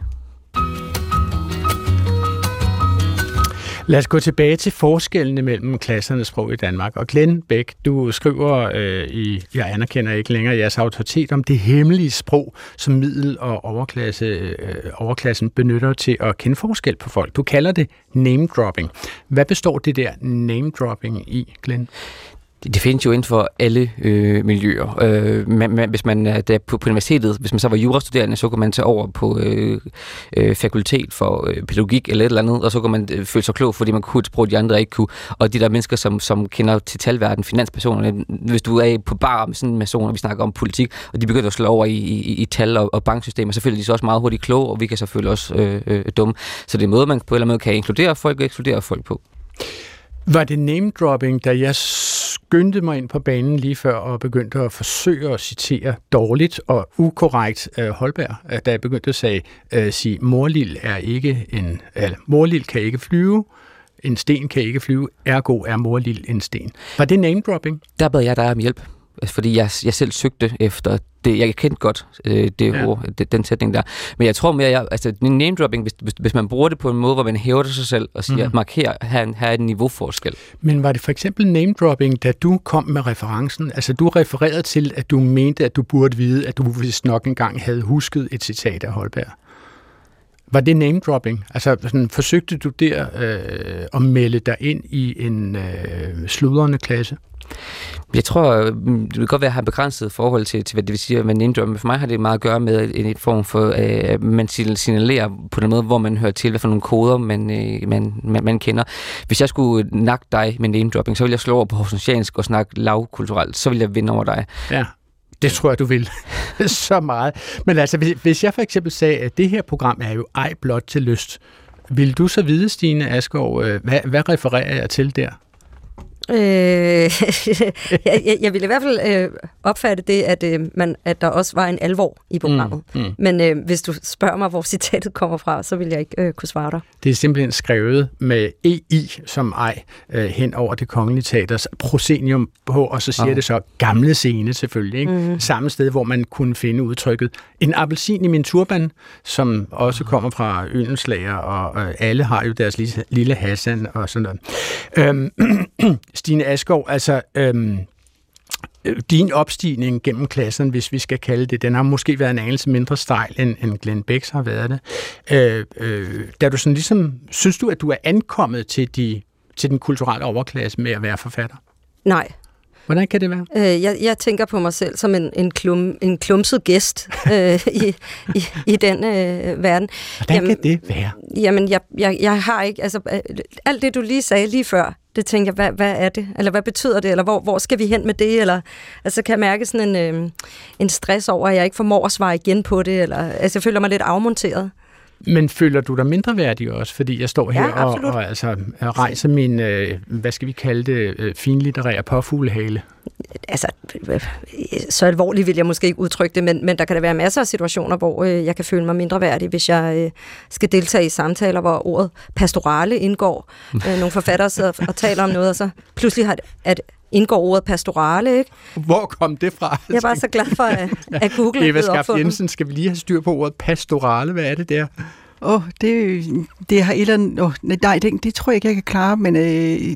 Speaker 3: Lad os gå tilbage til forskellene mellem klassernes sprog i Danmark. Og Glenn Bæk, du skriver øh, i, jeg anerkender ikke længere jeres autoritet, om det hemmelige sprog, som middel- og overklasse, øh, overklassen benytter til at kende forskel på folk. Du kalder det name-dropping. Hvad består det der name-dropping i, Glenn?
Speaker 4: Det, det findes jo inden for alle øh, miljøer. Øh, man, man, hvis man øh, er der på, på universitetet, hvis man så var jurastuderende, så kunne man tage over på øh, øh, fakultet for øh, pædagogik eller et eller andet, og så kunne man øh, føle sig klog, fordi man kunne et sprog, de andre ikke kunne. Og de der mennesker, som, som kender til talverden, finanspersonerne, hvis du er på bar med sådan en person, og vi snakker om politik, og de begynder at slå over i, i, i tal og, og banksystemer, så føler de sig også meget hurtigt kloge, og vi kan selvfølgelig også øh, øh, dumme. Så det er en måde, man på en eller anden måde kan inkludere folk og ekskludere folk på.
Speaker 3: Var det name-dropping, da jeg skyndte mig ind på banen lige før og begyndte at forsøge at citere dårligt og ukorrekt uh, Holberg, øh, da jeg begyndte at sige, uh, sige morlil er ikke en, eller morlil kan ikke flyve, en sten kan ikke flyve, ergo er morlil en sten. Var det name-dropping?
Speaker 4: Der bad jeg dig om hjælp fordi jeg, jeg selv søgte efter det. Jeg kendte godt øh, det ja. ord, det, den sætning der. Men jeg tror mere, jeg, altså name dropping, hvis, hvis, hvis man bruger det på en måde, hvor man hæver det sig selv og siger, mm. markerer, her, her er en niveauforskel.
Speaker 3: Men var det for eksempel name dropping, da du kom med referencen? Altså du refererede til, at du mente, at du burde vide, at du vist nok engang havde husket et citat af Holberg. Var det name dropping? Altså sådan, forsøgte du der øh, at melde dig ind i en øh, sludrende klasse?
Speaker 4: Jeg tror, øh, det vil godt være, at jeg har begrænset forhold til, til hvad det vil sige at man name men for mig har det meget at gøre med en, en form for, øh, man signalerer på den måde, hvor man hører til, hvad for nogle koder man, øh, man, man, man kender. Hvis jeg skulle nakke dig med name dropping, så ville jeg slå over på horsensjansk og snakke lavkulturelt, så ville jeg vinde over dig.
Speaker 3: Ja. Det tror jeg, du vil. så meget. Men altså, hvis, hvis jeg for eksempel sagde, at det her program er jo ej blot til lyst, vil du så vide, Stine Askov, øh, hvad, hvad refererer jeg til der?
Speaker 5: Øh, jeg, jeg vil i hvert fald øh, opfatte det, at, øh, man, at der også var en alvor i programmet. Mm, mm. Men øh, hvis du spørger mig, hvor citatet kommer fra, så vil jeg ikke øh, kunne svare dig.
Speaker 3: Det er simpelthen skrevet med EI som ej øh, hen over det kongelige teaters proscenium på, og så siger oh. det så gamle scene selvfølgelig. Ikke? Mm. Samme sted, hvor man kunne finde udtrykket en appelsin i min turban, som også kommer fra Ølenslager, og øh, alle har jo deres lille, lille Hassan og sådan noget. Øhm, Stine Askov, altså øhm, din opstigning gennem klassen, hvis vi skal kalde det, den har måske været en anelse mindre stejl, end, end Glenn Becks har været det. Øh, øh, da du sådan ligesom, synes du, at du er ankommet til, de, til den kulturelle overklasse med at være forfatter?
Speaker 5: Nej,
Speaker 3: Hvordan kan det være?
Speaker 5: Øh, jeg, jeg tænker på mig selv som en, en, klum, en klumset gæst øh, i, i, i den øh, verden.
Speaker 3: Hvordan jamen, kan det være?
Speaker 5: Jamen, jeg, jeg, jeg har ikke... Altså, øh, alt det, du lige sagde lige før, det tænker jeg, hvad, hvad er det? Eller hvad betyder det? Eller hvor, hvor skal vi hen med det? Eller, altså, kan jeg mærke sådan en, øh, en stress over, at jeg ikke formår at svare igen på det? Eller, altså, jeg føler mig lidt afmonteret.
Speaker 3: Men føler du dig mindre værdig også, fordi jeg står her ja, og, og altså, rejser min, øh, hvad skal vi kalde det, øh, finlitterære påfuglehale?
Speaker 5: Altså, så alvorligt vil jeg måske ikke udtrykke det, men, men der kan der være masser af situationer, hvor øh, jeg kan føle mig mindre værdig, hvis jeg øh, skal deltage i samtaler, hvor ordet pastorale indgår. Øh, nogle forfattere sidder og taler om noget, og så pludselig har det, at indgår ordet pastorale, ikke?
Speaker 3: Hvor kom det fra?
Speaker 5: Jeg er bare så glad for, at, at Google
Speaker 3: Eva Skaft Jensen, skal vi lige have styr på ordet pastorale? Hvad er det der?
Speaker 6: Åh, oh, det, det har et eller andet... Oh, nej, det, det tror jeg ikke, jeg kan klare, men... Øh,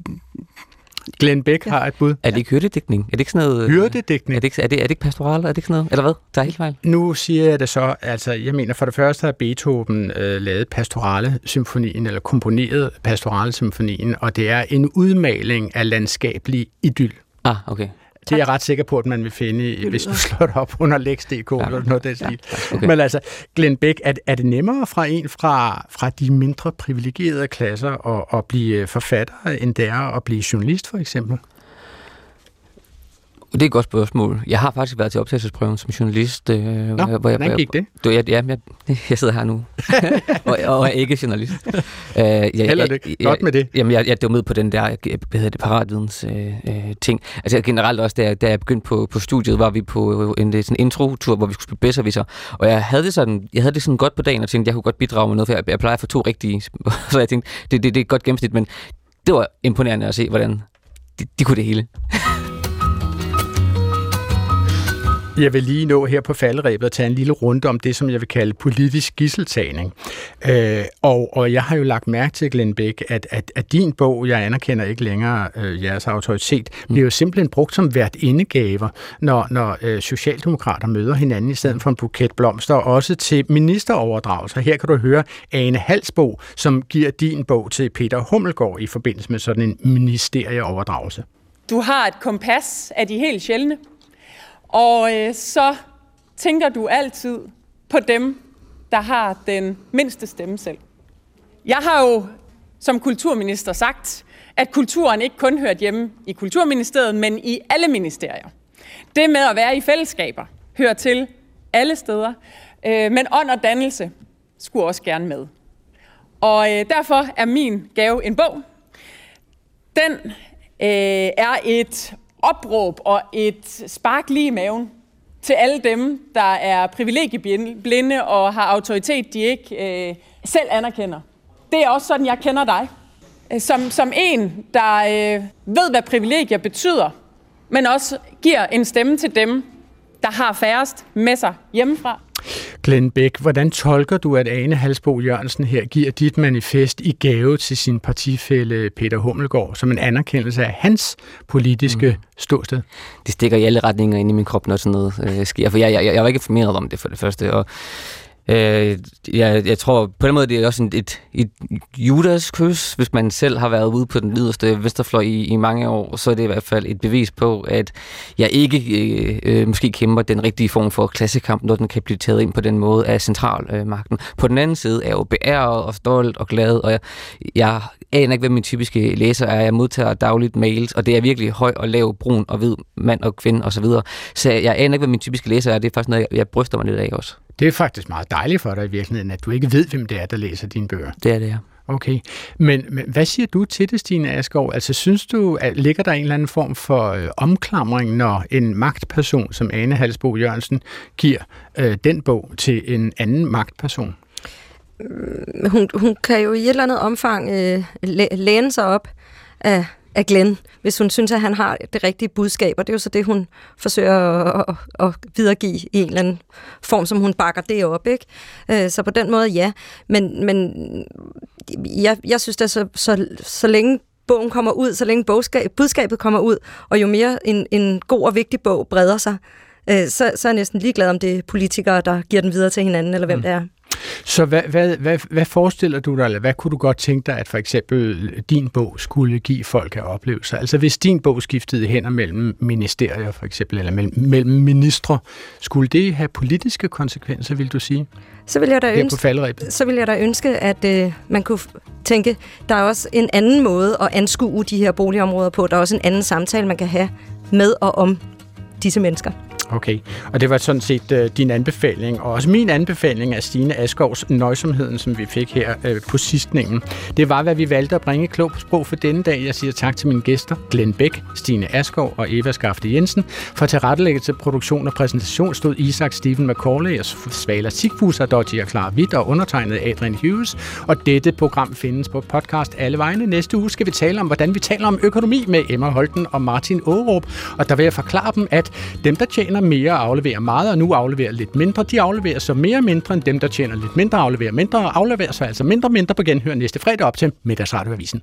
Speaker 3: Glenn Beck ja. har et bud.
Speaker 4: Er det ikke hyrdedækning? Er det ikke sådan noget...
Speaker 3: Hyrdedækning?
Speaker 4: Er det ikke, er det, er det ikke pastoral? Er det ikke sådan noget? Eller hvad? Der er helt fejl.
Speaker 3: Nu siger jeg det så, altså jeg mener for det første har Beethoven øh, lavet pastorale symfonien, eller komponeret pastorale symfonien, og det er en udmaling af landskabelig idyll.
Speaker 4: Ah, okay.
Speaker 3: Det er jeg ret sikker på, at man vil finde, hvis du slår det op under Lex.dk ja. eller noget af stil. Ja, okay. Men altså, Glenn Beck, er, er det nemmere fra en fra, fra de mindre privilegerede klasser at, at blive forfatter, end det er at blive journalist, for eksempel?
Speaker 4: Det er et godt spørgsmål. Jeg har faktisk været til optagelsesprøven som journalist. Øh,
Speaker 3: Nå, hvor jeg, hvordan gik det?
Speaker 4: Du, jeg, ja, jeg, jeg sidder her nu, og, og er ikke journalist. Uh,
Speaker 3: jeg, Heller det. Jeg, godt med det.
Speaker 4: Jamen, jeg, jeg med på den der, hvad hedder det, paratvidens øh, øh, ting. Altså generelt også, da, da jeg begyndte på, på studiet, var vi på en sådan intro-tur, hvor vi skulle spille bedserviser. Og jeg havde det sådan, jeg havde det sådan godt på dagen, og tænkte, jeg kunne godt bidrage med noget, for jeg, jeg plejer at få to rigtige. så jeg tænkte, det, det, det er et godt gennemsnit, men det var imponerende at se, hvordan de, de kunne det hele.
Speaker 3: Jeg vil lige nå her på falderæbet at tage en lille runde om det, som jeg vil kalde politisk gisseltagning. Øh, og, og jeg har jo lagt mærke til, Glenn Beck, at, at, at din bog, jeg anerkender ikke længere øh, jeres autoritet, mm. bliver jo simpelten brugt som hvert indegaver, når, når øh, socialdemokrater møder hinanden i stedet for en buket blomster, og også til ministeroverdragelser. Her kan du høre Ane Halsbo, som giver din bog til Peter Hummelgaard i forbindelse med sådan en ministerieoverdragelse.
Speaker 9: Du har et kompas af de helt sjældne. Og øh, så tænker du altid på dem, der har den mindste stemme selv. Jeg har jo som kulturminister sagt, at kulturen ikke kun hørt hjemme i Kulturministeriet, men i alle ministerier. Det med at være i fællesskaber hører til alle steder, øh, men ånd og dannelse skulle også gerne med. Og øh, derfor er min gave en bog. Den øh, er et opråb og et spark lige i maven til alle dem, der er privilegieblinde og har autoritet, de ikke øh, selv anerkender. Det er også sådan, jeg kender dig. Øh, som, som en, der øh, ved, hvad privilegier betyder, men også giver en stemme til dem, der har færrest med sig hjemmefra.
Speaker 3: Glenn Bæk, hvordan tolker du, at Ane Halsbo Jørgensen her giver dit manifest i gave til sin partifælle Peter Hummelgaard, som en anerkendelse af hans politiske mm. ståsted?
Speaker 4: Det stikker i alle retninger ind i min krop, når sådan noget øh, sker, for jeg, jeg, jeg var ikke informeret om det for det første, og Øh, jeg, jeg tror på den måde, det er også en, et, et Judas kys. Hvis man selv har været ude på den yderste venstrefløj i, i mange år, så er det i hvert fald et bevis på, at jeg ikke øh, øh, måske kæmper den rigtige form for klassekamp, når den kan blive taget ind på den måde af centralmagten. Øh, på den anden side er jeg jo beæret og stolt og glad, og jeg, jeg aner ikke, hvad min typiske læser er. Jeg modtager dagligt mails, og det er virkelig høj og lav, brun og hvid, mand og kvinde osv. Så, så jeg aner ikke, hvad min typiske læser er. Det er faktisk noget, jeg, jeg bryster mig lidt af også.
Speaker 3: Det er faktisk meget dejligt for dig i virkeligheden, at du ikke ved, hvem det er, der læser dine bøger.
Speaker 4: Det er det, ja.
Speaker 3: Okay, men, men hvad siger du til det, Stine Asgaard? Altså, synes du, at ligger der en eller anden form for øh, omklamring, når en magtperson som Ane Halsbo Jørgensen giver øh, den bog til en anden magtperson?
Speaker 5: Hun, hun kan jo i et eller andet omfang øh, læne sig op af af Glenn, hvis hun synes, at han har det rigtige budskab, og det er jo så det, hun forsøger at, at, at videregive i en eller anden form, som hun bakker det op, ikke? Øh, så på den måde, ja. Men, men jeg, jeg synes, at så, så, så længe bogen kommer ud, så længe bogskab, budskabet kommer ud, og jo mere en, en god og vigtig bog breder sig, øh, så, så er jeg næsten ligeglad, om det er politikere, der giver den videre til hinanden, eller hvem mm. det er.
Speaker 3: Så hvad, hvad, hvad, hvad forestiller du dig, eller hvad kunne du godt tænke dig, at for eksempel din bog skulle give folk af oplevelser? Altså hvis din bog skiftede hænder mellem ministerier for eksempel, eller mellem, mellem ministre, skulle det have politiske konsekvenser, vil du sige?
Speaker 5: Så vil jeg da ønske, så vil jeg da ønske at øh, man kunne tænke, der er også en anden måde at anskue de her boligområder på. Der er også en anden samtale, man kan have med og om disse mennesker.
Speaker 3: Okay, og det var sådan set øh, din anbefaling, og også min anbefaling af Stine Askovs nøjsomheden, som vi fik her øh, på sidstningen. Det var, hvad vi valgte at bringe klog på sprog for denne dag. Jeg siger tak til mine gæster, Glenn Bæk, Stine Askov og Eva Skafte Jensen. For tilrettelæggelse, produktion og præsentation stod Isak Stephen McCauley og Svala Sigfuser, Dodgy og Clara Witt og undertegnet Adrian Hughes. Og dette program findes på podcast alle vegne. Næste uge skal vi tale om, hvordan vi taler om økonomi med Emma Holten og Martin Aarup. Og der vil jeg forklare dem, at dem, der tjener mere og afleverer meget, og nu afleverer lidt mindre. De afleverer så mere mindre end dem, der tjener lidt mindre, afleverer mindre, og afleverer så altså mindre mindre på genhør næste fredag op til Middagsradioavisen.